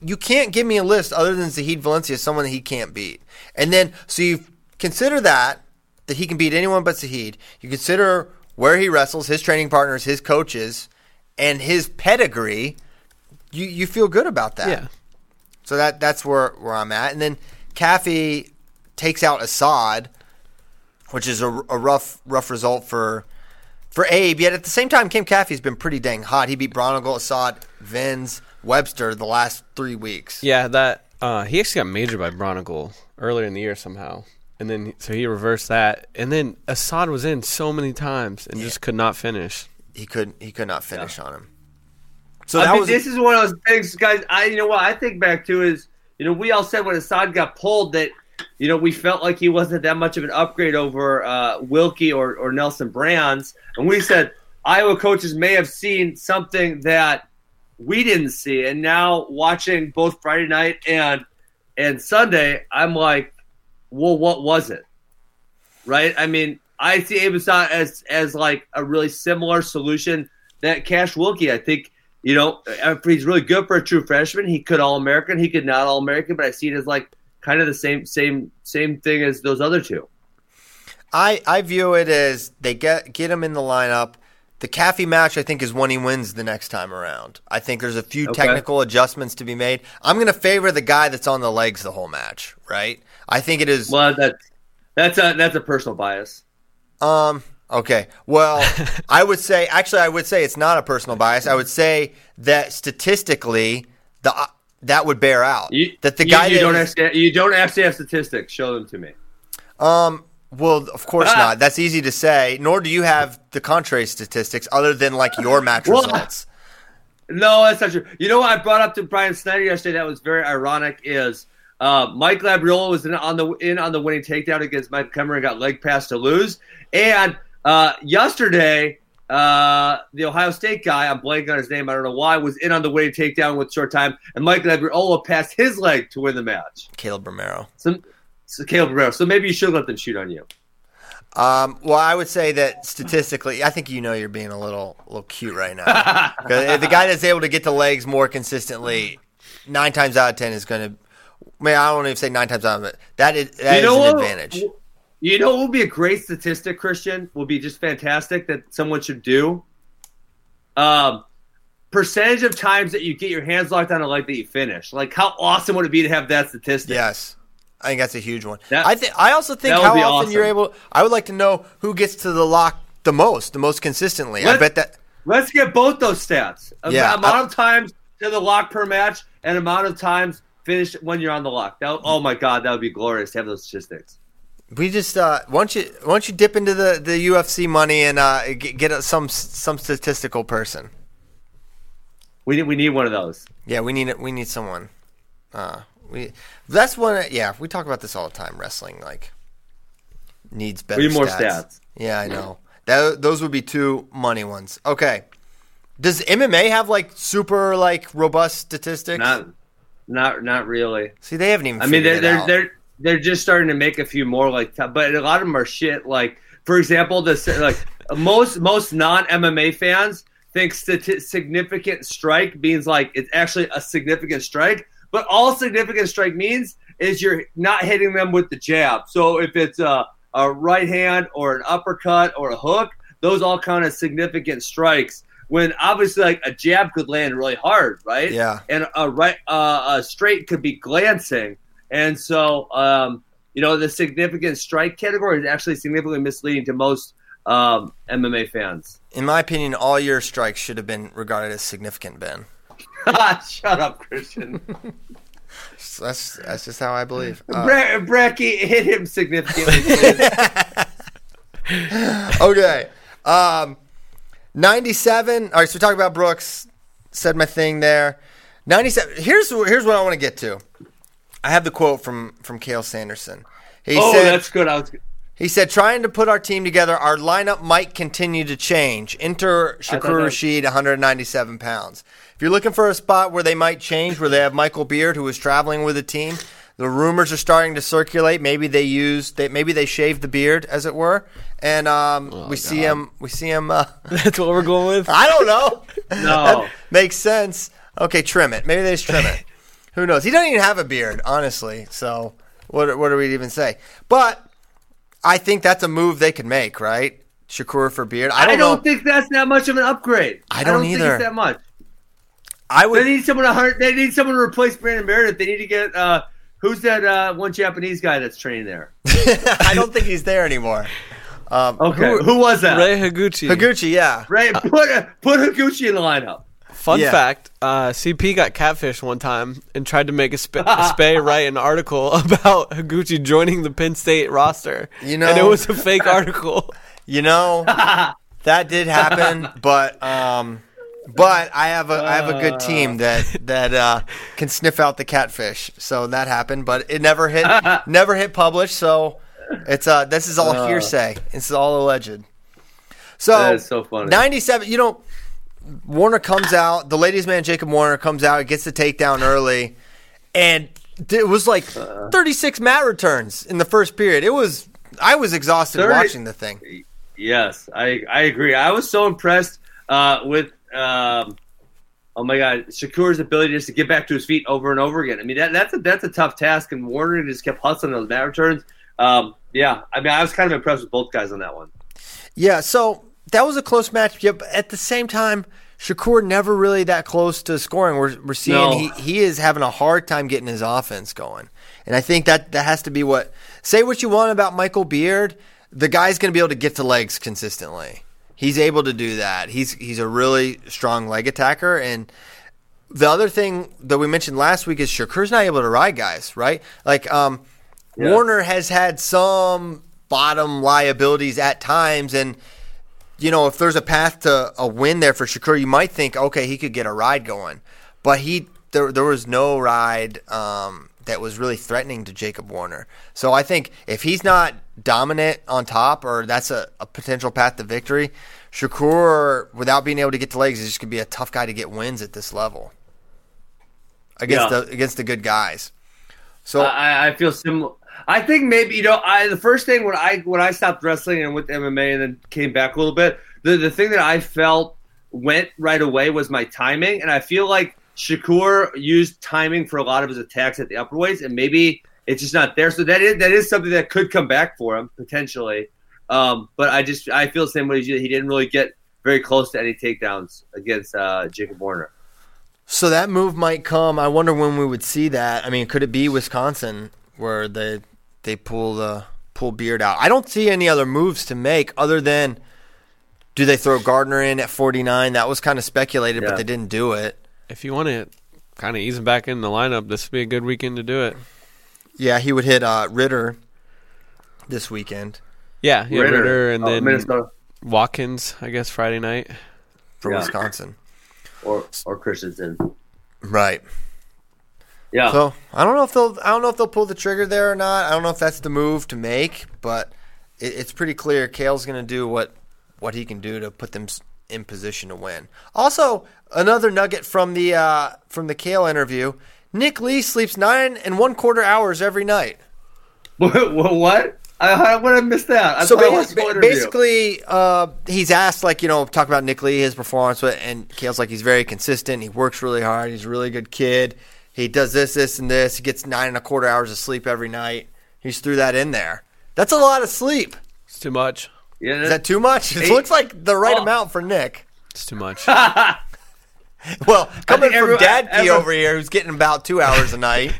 you can't give me a list other than Zahid Valencia, someone that he can't beat. And then, so you consider that, that he can beat anyone but Zahid. You consider where he wrestles, his training partners, his coaches, and his pedigree. You, you feel good about that.
yeah.
So that that's where, where I'm at. And then Caffey takes out Assad, which is a, a rough rough result for for Abe. Yet at the same time, Cam Caffey's been pretty dang hot. He beat Braunagel, Assad, Venz, Webster the last three weeks.
Yeah, that uh, he actually got majored by Braunagel earlier in the year somehow, and then so he reversed that, and then Assad was in so many times and just could not finish.
He could he could not finish on him. So
I mean,
was
this is one of those things, guys. I, you know what I think back to is, you know, we all said when Assad got pulled that, you know, we felt like he wasn't that much of an upgrade over uh, Wilcke or, or Nelson Brands, and we said Iowa coaches may have seen something that we didn't see, and now watching both Friday night and and Sunday, I'm like, well, what was it? Right? I mean, I see Abe Assad as as like a really similar solution that Cash Wilcke. I think you know if he's really good for a true freshman. He could All American, he could not All American, but I see it as like kind of the same same same thing as those other two.
I I view it as they get get him in the lineup. The Caffey match, I think, is when he wins the next time around. I think there's a few
Okay.
technical adjustments to be made. I'm going to favor the guy that's on the legs the whole match, right? I think it is.
Well, that's that's a that's a personal bias.
Um. Okay. Well, I would say actually, I would say it's not a personal bias. I would say that statistically, the uh, that would bear out
You,
that the
you-
guy
you,
that
don't
is-
actually, you don't actually have statistics. Show them to me.
Um. Well, of course not. That's easy to say. Nor do you have the contrary statistics, other than like your match
Well,
results.
No, that's not true. You know what I brought up to Bryan Snyder yesterday that was very ironic is uh, Mike Labriola was in on the in on the winning takedown against Mike Kemerer and got leg pass to lose. And uh, yesterday, uh, the Ohio State guy, I'm blanking on his name, I don't know why, was in on the winning takedown with short time, and Michael Labriola passed his leg to win the match.
Kaleb Romero.
So, so Kaleb Romero. So maybe you should let them shoot on you.
Um, well, I would say that statistically, I think you know you're being a little, a little cute right now. the guy that's able to get the legs more consistently, nine times out of ten is going to. Man, I don't even say nine times out of it. That is that is
you know
an
what?
advantage.
You know what would be a great statistic, Christian? Would be just fantastic that someone should do. Um, percentage of times that you get your hands locked on a leg that you finish. Like, how awesome would it be to have that statistic?
Yes. I think that's a huge one.
That-
I think I also think how often
awesome.
you're able I would like to know who gets to the lock the most, the most consistently. I bet that
Let's get both those stats.
Yeah,
amount
I-
of times to the lock per match and amount of times finished when you're on the lock. That, oh my god, that would be glorious to have those statistics.
We just uh, why don't you why don't you dip into the, the UFC money and uh get, get some some statistical person.
We need we need one of those.
Yeah, we need it. We need someone. Uh, we that's one. Yeah, we talk about this all the time. Wrestling like needs better.
We need more
stats.
stats.
Yeah, I know. That those would be two money ones. Okay. Does MMA have like super like robust statistics?
Not not not really.
See, they haven't even.
I mean, they're
it
they're, they're they're just starting to make a few more like, but a lot of them are shit. Like, for example, this like most most non MMA fans think stati- significant strike means like it's actually a significant strike, but all significant strike means is you're not hitting them with the jab. So if it's a a right hand or an uppercut or a hook, those all count as significant strikes. When obviously like a jab could land really hard, right?
Yeah.
and a right uh, a straight could be glancing, and so um, you know the significant strike category is actually significantly misleading to most um, MMA fans.
In my opinion, all your strikes should have been regarded as significant, Ben.
Shut up, Christian.
So that's that's just how I believe. Uh,
Bra- Bracky hit him significantly.
okay. Um, 97. All right, so we talked about Brooks. Said my thing there. 97. Here's here's what I want to get to. I have the quote from from Cael Sanderson. He
oh,
said
that's good. I was.
he said trying to put our team together, our lineup might continue to change. Enter Shakur Rashid, 197 pounds. If you're looking for a spot where they might change, where they have Michael Beard, who is traveling with the team, the rumors are starting to circulate. Maybe they use, they, maybe they shaved the beard, as it were, and um, we see him. We see him. Uh,
That's what we're going with.
I don't know.
No.
That makes sense. Okay, trim it. Maybe they just trim it. Who knows? He doesn't even have a beard, honestly. So what? What do we even say? But I think that's a move they could make, right? Shakur for beard. I
I
don't,
don't,
know.
think that's that much of an upgrade.
I don't
think
either.
it's that much.
I would.
They need someone to hurt. They need someone to replace Brandon Meredith. They need to get uh, who's that uh, one Japanese guy that's training there?
I don't think he's there anymore. Um,
Okay,
who-
who, was that?
Rei Higuchi.
Higuchi, yeah.
Rei, put put Higuchi in the lineup.
Fun
Yeah.
fact: uh, CP got catfished one time and tried to make a, sp- a Spay write an article about Higuchi joining the Penn State roster.
You know-
and it was a fake article.
You know, that did happen, but um, but I have a I have a good team that that uh, can sniff out the catfish. So that happened, but it never hit never hit publish. So it's uh this is all hearsay. It's all alleged. So
That is so funny.
ninety seven. You know, Warner comes out. The ladies' man Jacob Warner comes out. Gets the takedown early, and it was like thirty six mat returns in the first period. It was. I was exhausted
30
watching the thing.
Yes, I I agree. I was so impressed uh, with um, oh my god Shakur's ability just to get back to his feet over and over again. I mean that that's a that's a tough task, and Warner just kept hustling those mat returns. Um, yeah, I mean I was kind of impressed with both guys on that one.
Yeah, so that was a close match. But at the same time, Shakur never really that close to scoring. We're we're seeing
No.
he, he is having a hard time getting his offense going, and I think that that has to be what. Say what you want about Michael Beard, the guy's going to be able to get to legs consistently. He's able to do that. He's he's a really strong leg attacker, and the other thing that we mentioned last week is Shakur's not able to ride guys, right? Like um,
Yeah.
Warner has had some bottom liabilities at times, and you know if there's a path to a win there for Shakur, you might think, okay, he could get a ride going, but he there there was no ride um, that was really threatening to Jacob Warner. So I think if he's not dominant on top, or that's a, a potential path to victory, Shakur without being able to get to legs is just gonna be a tough guy to get wins at this level against
Yeah.
the against the good guys. So
I, I feel similar. I think maybe you know. I the first thing when I when I stopped wrestling and went to MMA and then came back a little bit, the the thing that I felt went right away was my timing, and I feel like Shakur used timing for a lot of his attacks at the upper weights, and maybe it's just not there. So that is that is something that could come back for him potentially. Um, but I just I feel the same way as you. He didn't really get very close to any takedowns against uh, Jacob Warner.
So that move might come. I wonder when we would see that. I mean, could it be Wisconsin where they they pull the pull Beard out? I don't see any other moves to make other than do they throw Gardner in at 49? That was kind of speculated,
Yeah.
but they didn't do it.
If you want to kind of ease him back in the lineup, this would be a good weekend to do it.
Yeah, he would hit uh, Ritter this weekend
Yeah, yeah, Ritter, and
oh,
then
Minnesota
Watkins, I guess Friday night.
for
Yeah.
Wisconsin.
or or Christensen.
Right.
Yeah,
So I don't know if they'll I don't know if they'll pull the trigger there or not. I don't know if that's the move to make, but it, it's pretty clear Cael's going to do what what he can do to put them in position to win. Also, another nugget from the uh, from the Cael interview: Nick Lee sleeps nine and one quarter hours every night.
what? what? I, I would have missed that. I
So
thought
ba-
watched the
ba-
interview.
basically, uh, he's asked like you know talk about Nick Lee, his performance, with- and Cael's like he's very consistent. He works really hard. He's a really good kid. He does this, this, and this. He gets nine and a quarter hours of sleep every night. He's threw that in there. That's a lot of sleep.
It's too much.
yeah,
Is that too much? It
Hey.
looks like the right
Oh.
amount for Nick.
It's too much.
Well, coming from
everyone-
Dad Key
everyone-
over here, who's getting about two hours a night.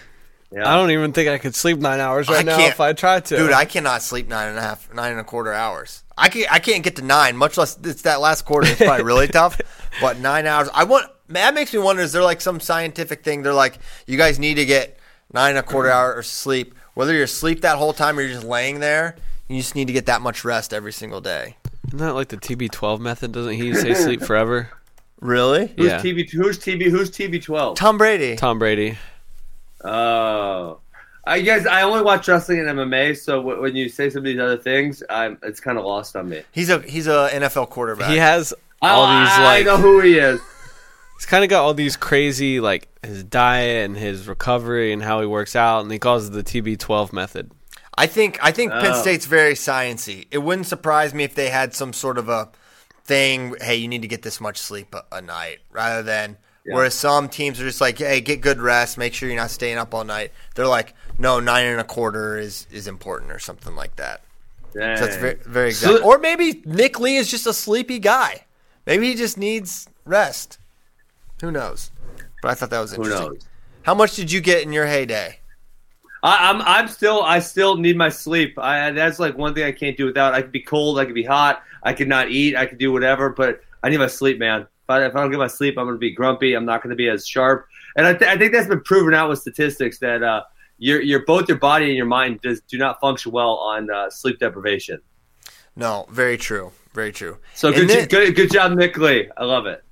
yeah.
I don't even think I could sleep nine hours right
I
now if I tried to.
Dude, I cannot sleep nine and a half, nine and a quarter hours. I can't, I can't get to nine, much less it's that last quarter. It's probably really tough. But nine hours, I want. That makes me wonder: is there like some scientific thing? They're like, you guys need to get nine and a quarter hour of sleep. Whether you're asleep that whole time or you're just laying there, you just need to get that much rest every single day.
Isn't that like the TB12 method? Doesn't he say sleep forever?
Really?
Who's
Yeah.
TB? Who's TB? Who's TB twelve?
Tom Brady.
Tom Brady.
Oh, I guess I only watch wrestling and MMA. So w- when you say some of these other things, I'm, it's kind of lost on me.
He's a he's a NFL quarterback.
He has ah, all
Oh,
these
I
like
know who he is.
He's kind of got all these crazy like his diet and his recovery and how he works out, and he calls it the TB12 method.
I think I think Penn
Oh.
State's very sciency. It wouldn't surprise me if they had some sort of a thing. Hey, you need to get this much sleep a, a night, rather than.
Yeah.
Whereas some teams are just like, hey, get good rest, make sure you're not staying up all night. They're like, no, nine and a quarter is is important or something like that. So that's very very exact.
So-
or maybe Nick Lee is just a sleepy guy. Maybe he just needs rest. Who knows? But I thought that was
Who
interesting.
knows?
How much did you get in your heyday?
I, I'm I'm still I still need my sleep. I that's like one thing I can't do without. I could be cold, I could be hot, I could not eat, I could do whatever, but I need my sleep, man. If I, if I don't get my sleep, I'm going to be grumpy. I'm not going to be as sharp. And I, th- I think that's been proven out with statistics that uh, your your both your body and your mind does do not function well on uh, sleep deprivation.
No, very true. Very true.
So
And
good,
then-
good good job, Nick Lee. I love it.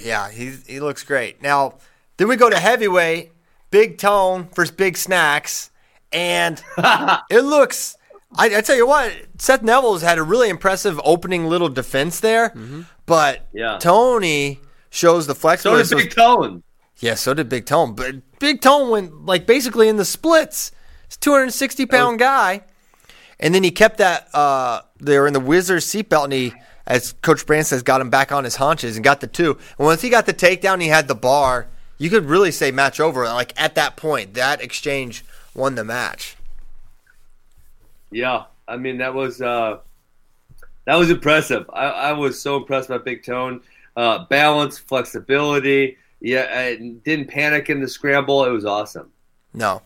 Yeah, he he looks great. Now, then we go to heavyweight, Big Tone versus Big Snacks, and it looks. I, I tell you what, Seth Nevills' had a really impressive opening little defense there, but
Yeah.
Tony shows the flexibility.
So does Big Tone.
yeah, so did Big Tone, but Big Tone went like basically in the splits. It's 260 pound guy, and then he kept that. Uh, they were in the Wizards seatbelt, and he, as Coach Brand says, got him back on his haunches and got the two. And once he got the takedown, he had the bar. You could really say match over. Like at that point, that exchange won the match.
Yeah, I mean that was uh, that was impressive. I, I was so impressed by Big Tone. Uh, balance, flexibility. Yeah, I didn't panic in the scramble. It was awesome.
No.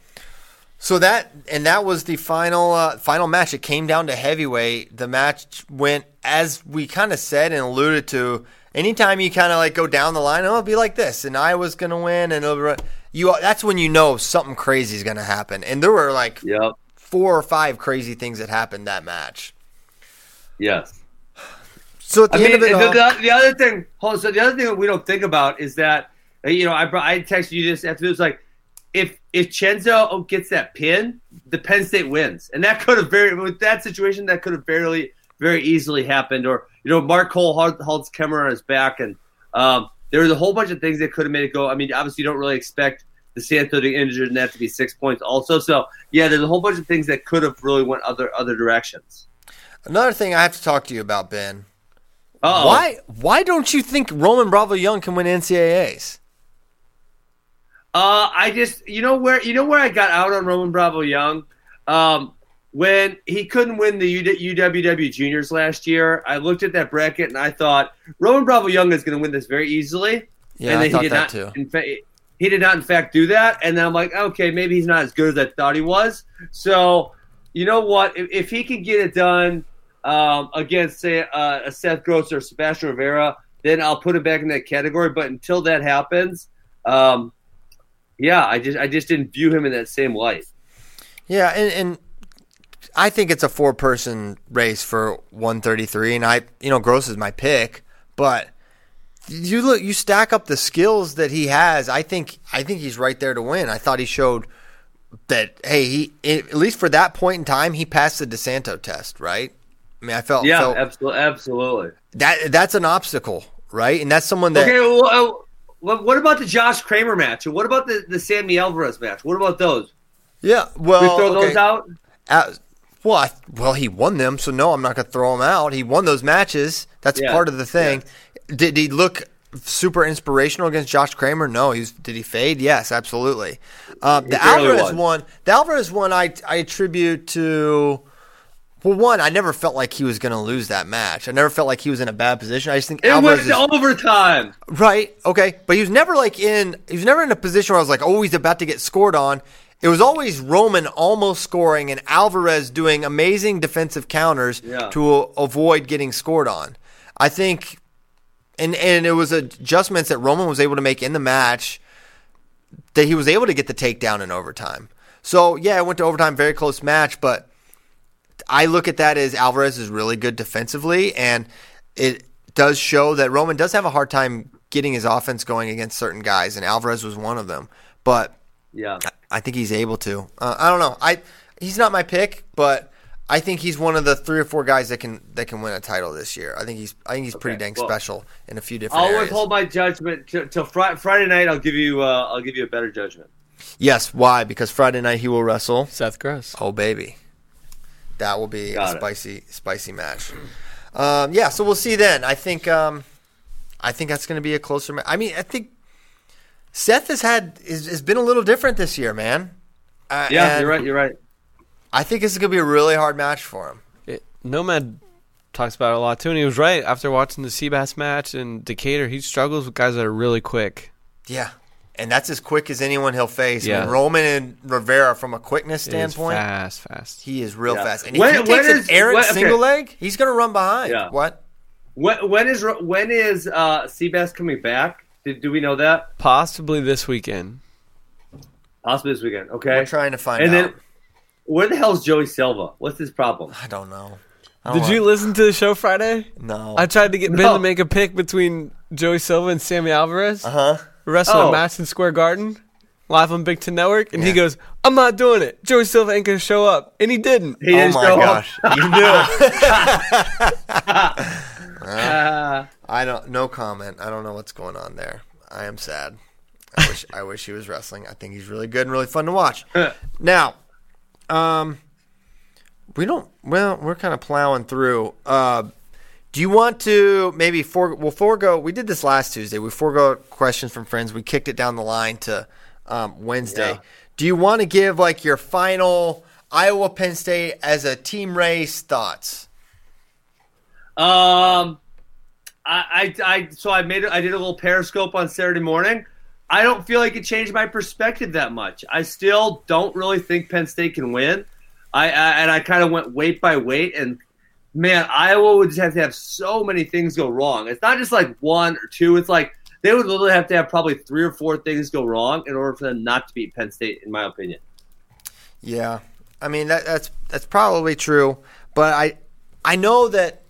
So that and that was the final uh, final match. It came down to heavyweight. The match went as we kind of said and alluded to. Anytime you kind of like go down the line, oh, it'll be like this, and I was gonna win, and it'll be, you. That's when you know something crazy is gonna happen. And there were like
Yep.
four or five crazy things that happened that match.
Yes.
So at the
I
end
mean,
of it
the,
all,
the, the other thing. Hold on, so the other thing that we don't think about is that uh, you know I brought, I texted you this after it was like if if Chenzo gets that pin, the Penn State wins, and that could have very with that situation that could have very very easily happened. Or you know Mark Cole hold- holds Kemerer on his back, and um, there was a whole bunch of things that could have made it go. I mean, obviously you don't really expect DeSanto to injured and that to be six points also. So yeah, there's a whole bunch of things that could have really went other other directions.
another thing I have to talk to you about, Ben.
Uh-oh.
Why why don't you think Roman Bravo Young can win NCAA's?
Uh, I just you know where you know where I got out on Roman Bravo Young. Um, when he couldn't win the UWW juniors last year, I looked at that bracket and I thought Roman Bravo Young is going to win this very easily.
Yeah,
and
I thought
he did
that
not,
too.
In fact, he did not, in fact, do that. And then I'm like, okay, maybe he's not as good as I thought he was. So, you know what? If, if he can get it done um, against, say, uh, a Seth Gross or Sebastian Rivera, then I'll put him back in that category. But until that happens, um, yeah, I just I just didn't view him in that same light.
Yeah, and, and I think it's a four person race for 133, and I, you know, Gross is my pick, but you look, you stack up the skills that he has. I think, I think he's right there to win. I thought he showed that, hey, he at least for that point in time, he passed the DeSanto test, right? I mean, I felt,
Yeah,
felt
absolutely, absolutely.
that that's an obstacle, right? And that's someone that
Okay, well, uh, what, what about the Josh Kramer match? And what about the, the Sammy Alvarez match? What about those?
yeah,
We
well,
throw
okay.
those out?
Uh, well, I, well, he won them, so no, I'm not going to throw him out. He won those matches. That's
Yeah,
part of the thing. Did he look super inspirational against Josh Kramer? No. He's did he fade? Yes, absolutely. Um, the Alvarez one, the Alvarez one, I I attribute to. Well, one, I never felt like he was going to lose that match. I never felt like he was in a bad position. I just think
It
Alvarez
went
is,
overtime.
Right. Okay. But he was never like in. He was never in a position where I was like, oh, he's about to get scored on. It was always Roman almost scoring and Alvarez doing amazing defensive counters
Yeah.
to a- avoid getting scored on. I think, and and it was adjustments that Roman was able to make in the match that he was able to get the takedown in overtime. So yeah, it went to overtime, very close match, but I look at that as Alvarez is really good defensively, and it does show that Roman does have a hard time getting his offense going against certain guys, and Alvarez was one of them. But
Yeah.
I think he's able to. Uh, I don't know. I he's not my pick, but I think he's one of the three or four guys that can that can win a title this year. I think he's I think he's pretty dang
well,
special in a few different
I'll
areas.
withhold my judgment till, till Fri- Friday night. I'll give you. Uh, I'll give you a better judgment.
Yes, why? Because Friday night he will wrestle.
Seth Gross.
Oh baby, that will be
Got
a
it.
spicy, spicy match. Um, yeah, so we'll see then. I think, um, I think that's going to be a closer. Ma- I mean, I think Seth has had has, has been a little different this year, man. Uh,
Yeah, you're right. You're right.
I think this is going to be a really hard match for him.
It, Nomad talks about it a lot too, and he was right. After watching the Seabass match in Decatur, he struggles with guys that are really quick.
Yeah, and that's as quick as anyone he'll face. I mean, Roman and Rivera, from a quickness
It is
standpoint,
fast, fast.
he is real
Yeah.
fast. And if he takes
is-
an errant
when- okay.
single leg, he's going to run behind.
Yeah.
What?
When, when is when is uh, Seabass coming back? Did, do we know that?
Possibly this weekend.
Possibly this weekend. Okay.
We're trying to find
and
out.
then, where the hell's Joey Silva? What's his problem?
I don't know. I don't
Did you
want-
listen to the show Friday?
No.
I tried to get Ben
No.
to make a pick between Joey Silva and Sammy Alvarez.
Uh huh.
Wrestling
Oh.
a match in Square Garden, live on Big Ten Network, and he goes, "I'm not doing it. Joey Silva ain't gonna show up," and he didn't.
He
Oh
didn't
my
show up.
gosh! You knew.
Uh,
I don't. No comment. I don't know what's going on there. I am sad. I wish. I wish he was wrestling. I think he's really good and really fun to watch. now, um, we don't. Well, we're kind of plowing through. Uh, do you want to maybe for we'll forego? We did this last Tuesday. We forego questions from friends. We kicked it down the line to um, Wednesday.
Yeah.
Do you want to give like your final Iowa Penn State as a team race thoughts?
Um, I, I, I, so I made, it- I did a little Periscope on Saturday morning. I don't feel like it changed my perspective that much. I still don't really think Penn State can win. I, I and I kind of went weight by weight, and man, Iowa would just have to have so many things go wrong. It's not just like one or two. It's like they would literally have to have probably three or four things go wrong in order for them not to beat Penn State, in my opinion.
Yeah, I mean that, that's that's probably true, but I I know that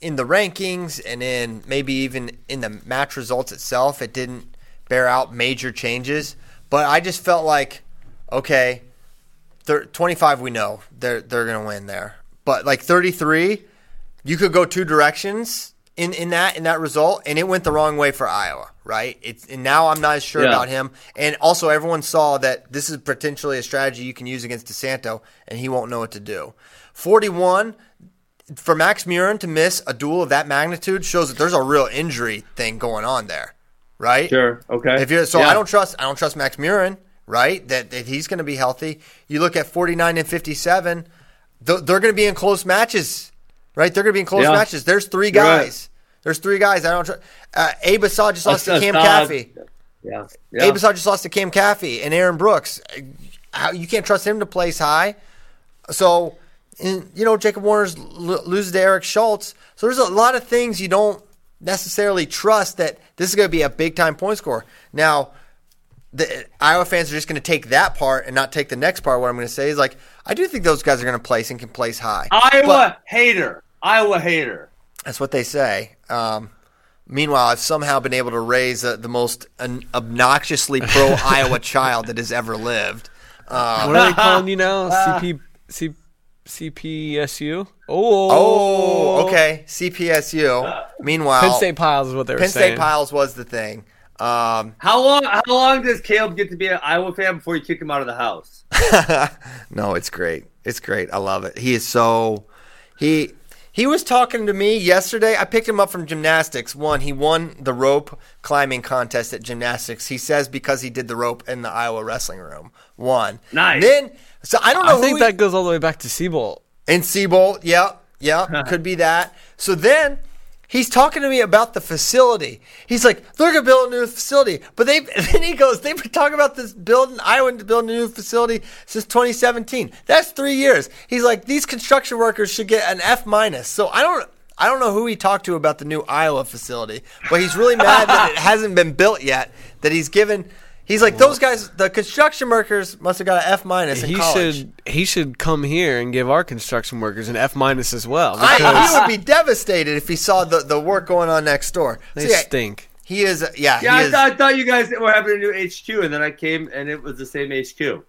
in the rankings and in maybe even in the match results itself, it didn't bear out major changes. But I just felt like, okay, twenty five we know they're they're gonna win there, but like thirty three, you could go two directions in, in that in that result, and it went the wrong way for Iowa, right? It's and now I'm not as sure
Yeah.
about him. And also, everyone saw that this is potentially a strategy you can use against DeSanto, and he won't know what to do. Forty one for Max Murin to miss a duel of that magnitude shows that there's a real injury thing going on there, right?
Sure. Okay.
If you're so,
Yeah.
I don't trust. I don't trust Max Murin, right? That, that he's going to be healthy. You look at 49 and 57. Th- they're going to be in close matches, right? They're going to be in close
Yeah.
matches. There's 3
You're right.
guys. There's three guys. I don't. Tr- uh, Abe Assad just lost to. Cam Caffey.
Yeah. yeah.
Abe Assad just lost to Cam Caffey and Aaron Brooks. How, you can't trust him to place high. So, and, you know, Jacob Warner's l- loses to Eric Schultz. So there's a lot of things you don't necessarily trust that this is going to be a big time point score. Now, the Iowa fans are just going to take that part and not take the next part. What I'm going to say is like, I do think those guys are going to place and can place high.
Iowa
But-
hater. Iowa hater.
that's what they say. Um, meanwhile, I've somehow been able to raise uh, the most an obnoxiously pro Iowa child that has ever lived. Uh,
What are they calling you now? CP C, CPSU? Oh,
oh, okay. CPSU. Meanwhile,
Penn State Piles is what they were
Penn
saying.
State Piles was the thing. Um,
How long? How long does Caleb get to be an Iowa fan before you kick him out of the house?
no, it's great. It's great. I love it. He is so he he was talking to me yesterday. I picked him up from gymnastics. One, he won the rope climbing contest at gymnastics. He says because he did the rope in the Iowa wrestling room. One.
Nice.
Then so I don't know
I
who
think
he-
that goes all the way back to Seabolt.
in Seabolt. Yep. Yep. could be that. So then he's talking to me about the facility. He's like, they're gonna build a new facility. But they then he goes, they've been talking about this building, Iowa build a new facility since 2017. That's three years. He's like, these construction workers should get an F minus. So I don't I don't know who he talked to about the new Iowa facility, but he's really mad that it hasn't been built yet. That he's given He's like those guys. The construction workers must have got an F minus in
He
college.
should he should come here and give our construction workers an F minus as well.
I, he would be devastated if he saw the, the work going on next door.
they
So, yeah,
stink.
He is, yeah,
Yeah,
he
I,
is,
thought, I thought you guys were having a new HQ, and then I came and it was the same HQ.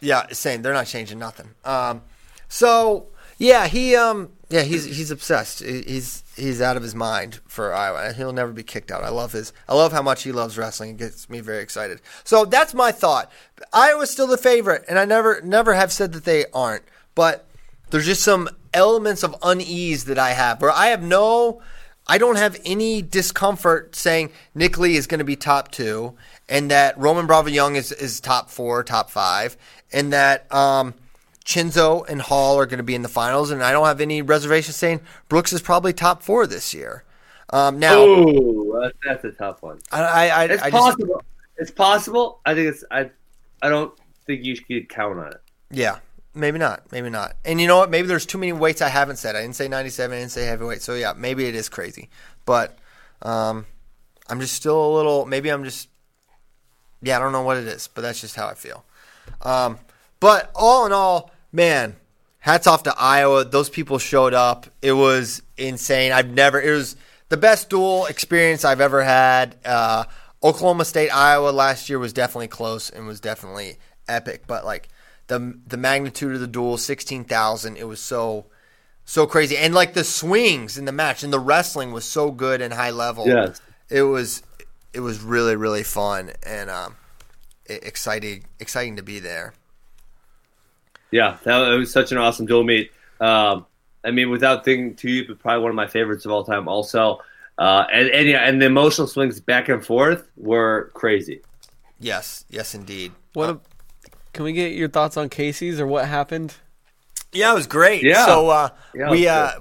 yeah, same. They're not changing nothing. Um, so yeah, he, um, yeah, he's he's obsessed. He- He's he's out of his mind for Iowa. He'll never be kicked out. I love his. I love how much he loves wrestling. It gets me very excited. So that's my thought. Iowa's still the favorite, and I never never have said that they aren't. But there's just some elements of unease that I have, where I have no. I don't have any discomfort saying Nick Lee is going to be top two, and that Roman Bravo Young is, is top four, top five, and that um, Chinzo and Hall are going to be in the finals. And I don't have any reservations saying Brooks is probably top four this year. Um, now,
Oh, that's, a tough one.
I, I, I,
It's
I just,
possible. it's possible. I think it's. I. I don't think you should count on it.
yeah, maybe not, maybe not. And you know what? Maybe there's too many weights I haven't said. I didn't say 97, I didn't say heavyweight. So yeah, maybe it is crazy. But um, I'm just still a little. Maybe I'm just. Yeah, I don't know what it is, but that's just how I feel. Um, but all in all, man, hats off to Iowa. Those people showed up. It was insane. I've never. It was the best duel experience I've ever had. Uh, Oklahoma State, Iowa last year was definitely close and was definitely epic. But like the the magnitude of the duel, sixteen thousand, it was so so crazy. And like the swings in the match and the wrestling was so good and high level.
Yes.
it was it was really really fun and um, exciting exciting to be there.
Yeah, that was such an awesome dual meet. Um, I mean, without thinking too deep, it's probably one of my favorites of all time. Also, uh, and and yeah, and the emotional swings back and forth were crazy.
Yes, yes, indeed.
What? a, can we get your thoughts on Casey's or what happened?
Yeah, it was great.
Yeah.
So uh,
Yeah,
we uh,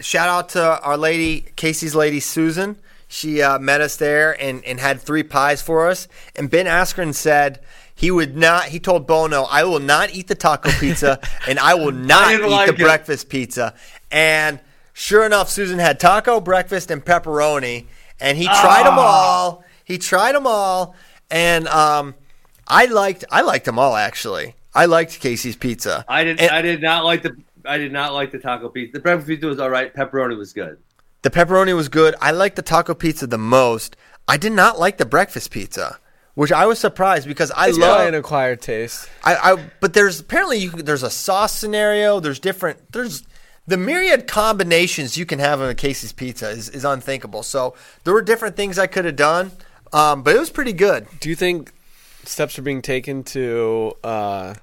shout out to our lady, Casey's lady Susan. She uh, met us there and, and had three pies for us. And Ben Askren said he would not. He told Bono, "I will not eat the taco pizza, and I will not
didn't
eat
like
the
it.
breakfast pizza." And sure enough, Susan had taco, breakfast, and pepperoni. And he tried them all. He tried them all, and um, I liked I liked them all actually. I liked Casey's pizza.
I did.
And-
I did not like the. I did not like the taco pizza. The breakfast pizza was all right. Pepperoni was good.
The pepperoni was good. I liked the taco pizza the most. I did not like the breakfast pizza, which I was surprised because I
It's
love.
an acquired taste.
I, I but there's apparently you, there's a sauce scenario. There's different. There's the myriad combinations you can have in a Casey's pizza is, is unthinkable. So there were different things I could have done, um, but it was pretty good.
Do you think steps are being taken to uh,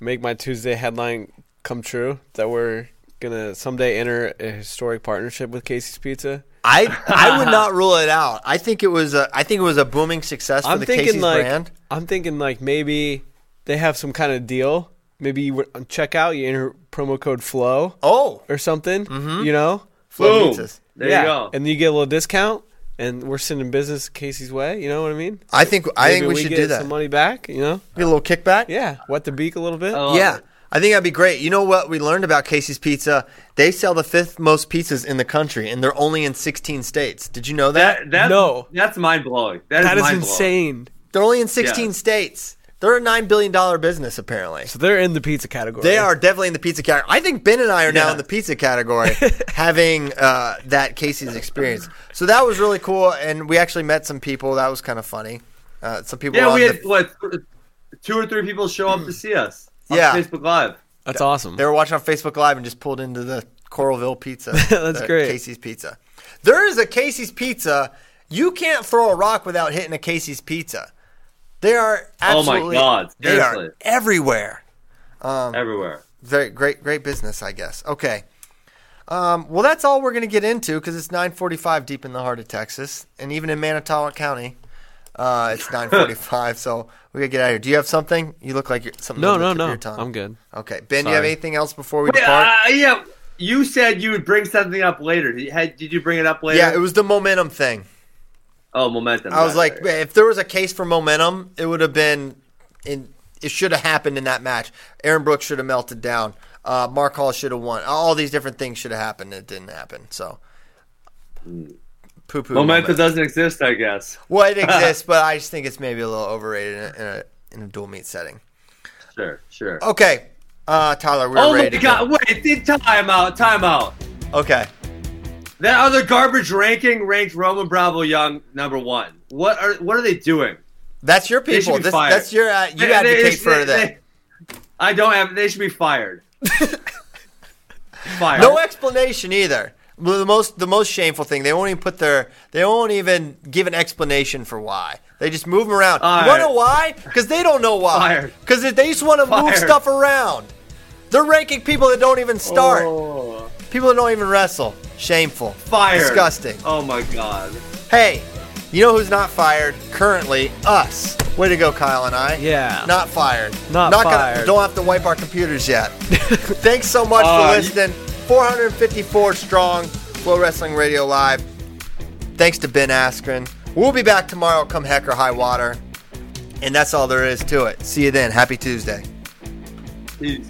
make my Tuesday headline come true? That we're gonna someday enter a historic partnership with Casey's Pizza?
I I would not rule it out. I think it was a I think it was a booming success for
I'm
the
thinking
Casey's
like
brand.
I'm thinking like maybe they have some kind of deal. maybe you would- on checkout you enter promo code Flow
Oh,
or something.
Mm-hmm.
You know,
Flow
Boom.
pizzas.
There
yeah,
you go.
and you get a little discount, and we're sending business Casey's way. You know what I mean?
I think I
Maybe
think we, should
get
do that.
Some money back. You know?
Get a little kickback.
Yeah, wet the beak a little bit.
I love
Yeah,
it.
I think that'd be great. You know what we learned about Casey's Pizza? They sell the fifth most pizzas in the country, and they're only in 16 states. Did you know that?
That, that's,
No.
That's mind blowing. That,
that is
mind-blowing.
insane.
they're only in 16
Yeah.
states. They're a nine billion dollar business, apparently.
So they're in the pizza category.
They are definitely in the pizza category. I think Ben and I are now
Yeah.
in the pizza category, having uh, that Casey's experience. So that was really cool, and we actually met some people. That was kind of funny. Uh, some people.
Yeah,
on
we
the-
had what two or three people show up to see us. On
Yeah.
Facebook Live.
That's awesome.
They were watching on Facebook Live and just pulled into the Coralville Pizza.
That's
the
great.
Casey's Pizza. There is a Casey's Pizza. You can't throw a rock without hitting a Casey's Pizza. They are
Oh my
absolutely.
God,
They are
seriously.
everywhere.
everywhere.
Very great, great business, I guess. Okay. Um, well, that's all we're going to get into because it's 9:45 deep in the heart of Texas, and even in Manitowoc County, uh, it's 9:45. so we gotta get out of here. Do you have something? You look like you're something.
no, no,
tip of
no. I'm good.
Okay, Ben, do you have
Sorry.
anything else before we
Wait,
depart?
uh, yeah, you said you would bring something up later. Did you, had, did you bring it up later?
yeah, it was the momentum thing.
Oh, momentum.
I was like,
right.
if there was a case for momentum, it would have been in. It should have happened in that match. Aaron Brooks should have melted down. Uh, Mark Hall should have won. All these different things should have happened. It didn't happen. So, poo poo.
momentum doesn't exist, I guess.
Well, it exists, but I just think it's maybe a little overrated in a, in a, in a dual meet setting.
Sure, sure.
Okay, uh, Tyler, we're
oh my
ready to
god!
go.
Wait, did time out? Time out.
Okay,
That other garbage ranking ranked Roman Bravo Young number one. What are what are they doing?
that's your people. This, that's your uh, you
they-
advocate
they-
for that.
I don't have. They should be fired. fired.
No explanation either. The most the most shameful thing they won't even put their they won't even give an explanation for why. They just move them around.
All
you want to know why? Because they don't know why.
Fired.
Because they just want to move stuff around. They're ranking people that don't even start.
Oh,
People that don't even wrestle. Shameful.
fired.
Disgusting.
Oh my god.
Hey, you know who's not fired currently? Us. Way to go, Kyle and I.
Yeah.
Not fired.
Not not
Gonna,
fired.
don't have to wipe our computers yet. Thanks so much
Uh,
for
you-
listening. 454 strong, Flow Wrestling Radio Live. Thanks to Ben Askren. We'll be back tomorrow, come heck or high water. And that's all there is to it. See you then. Happy Tuesday.
Peace.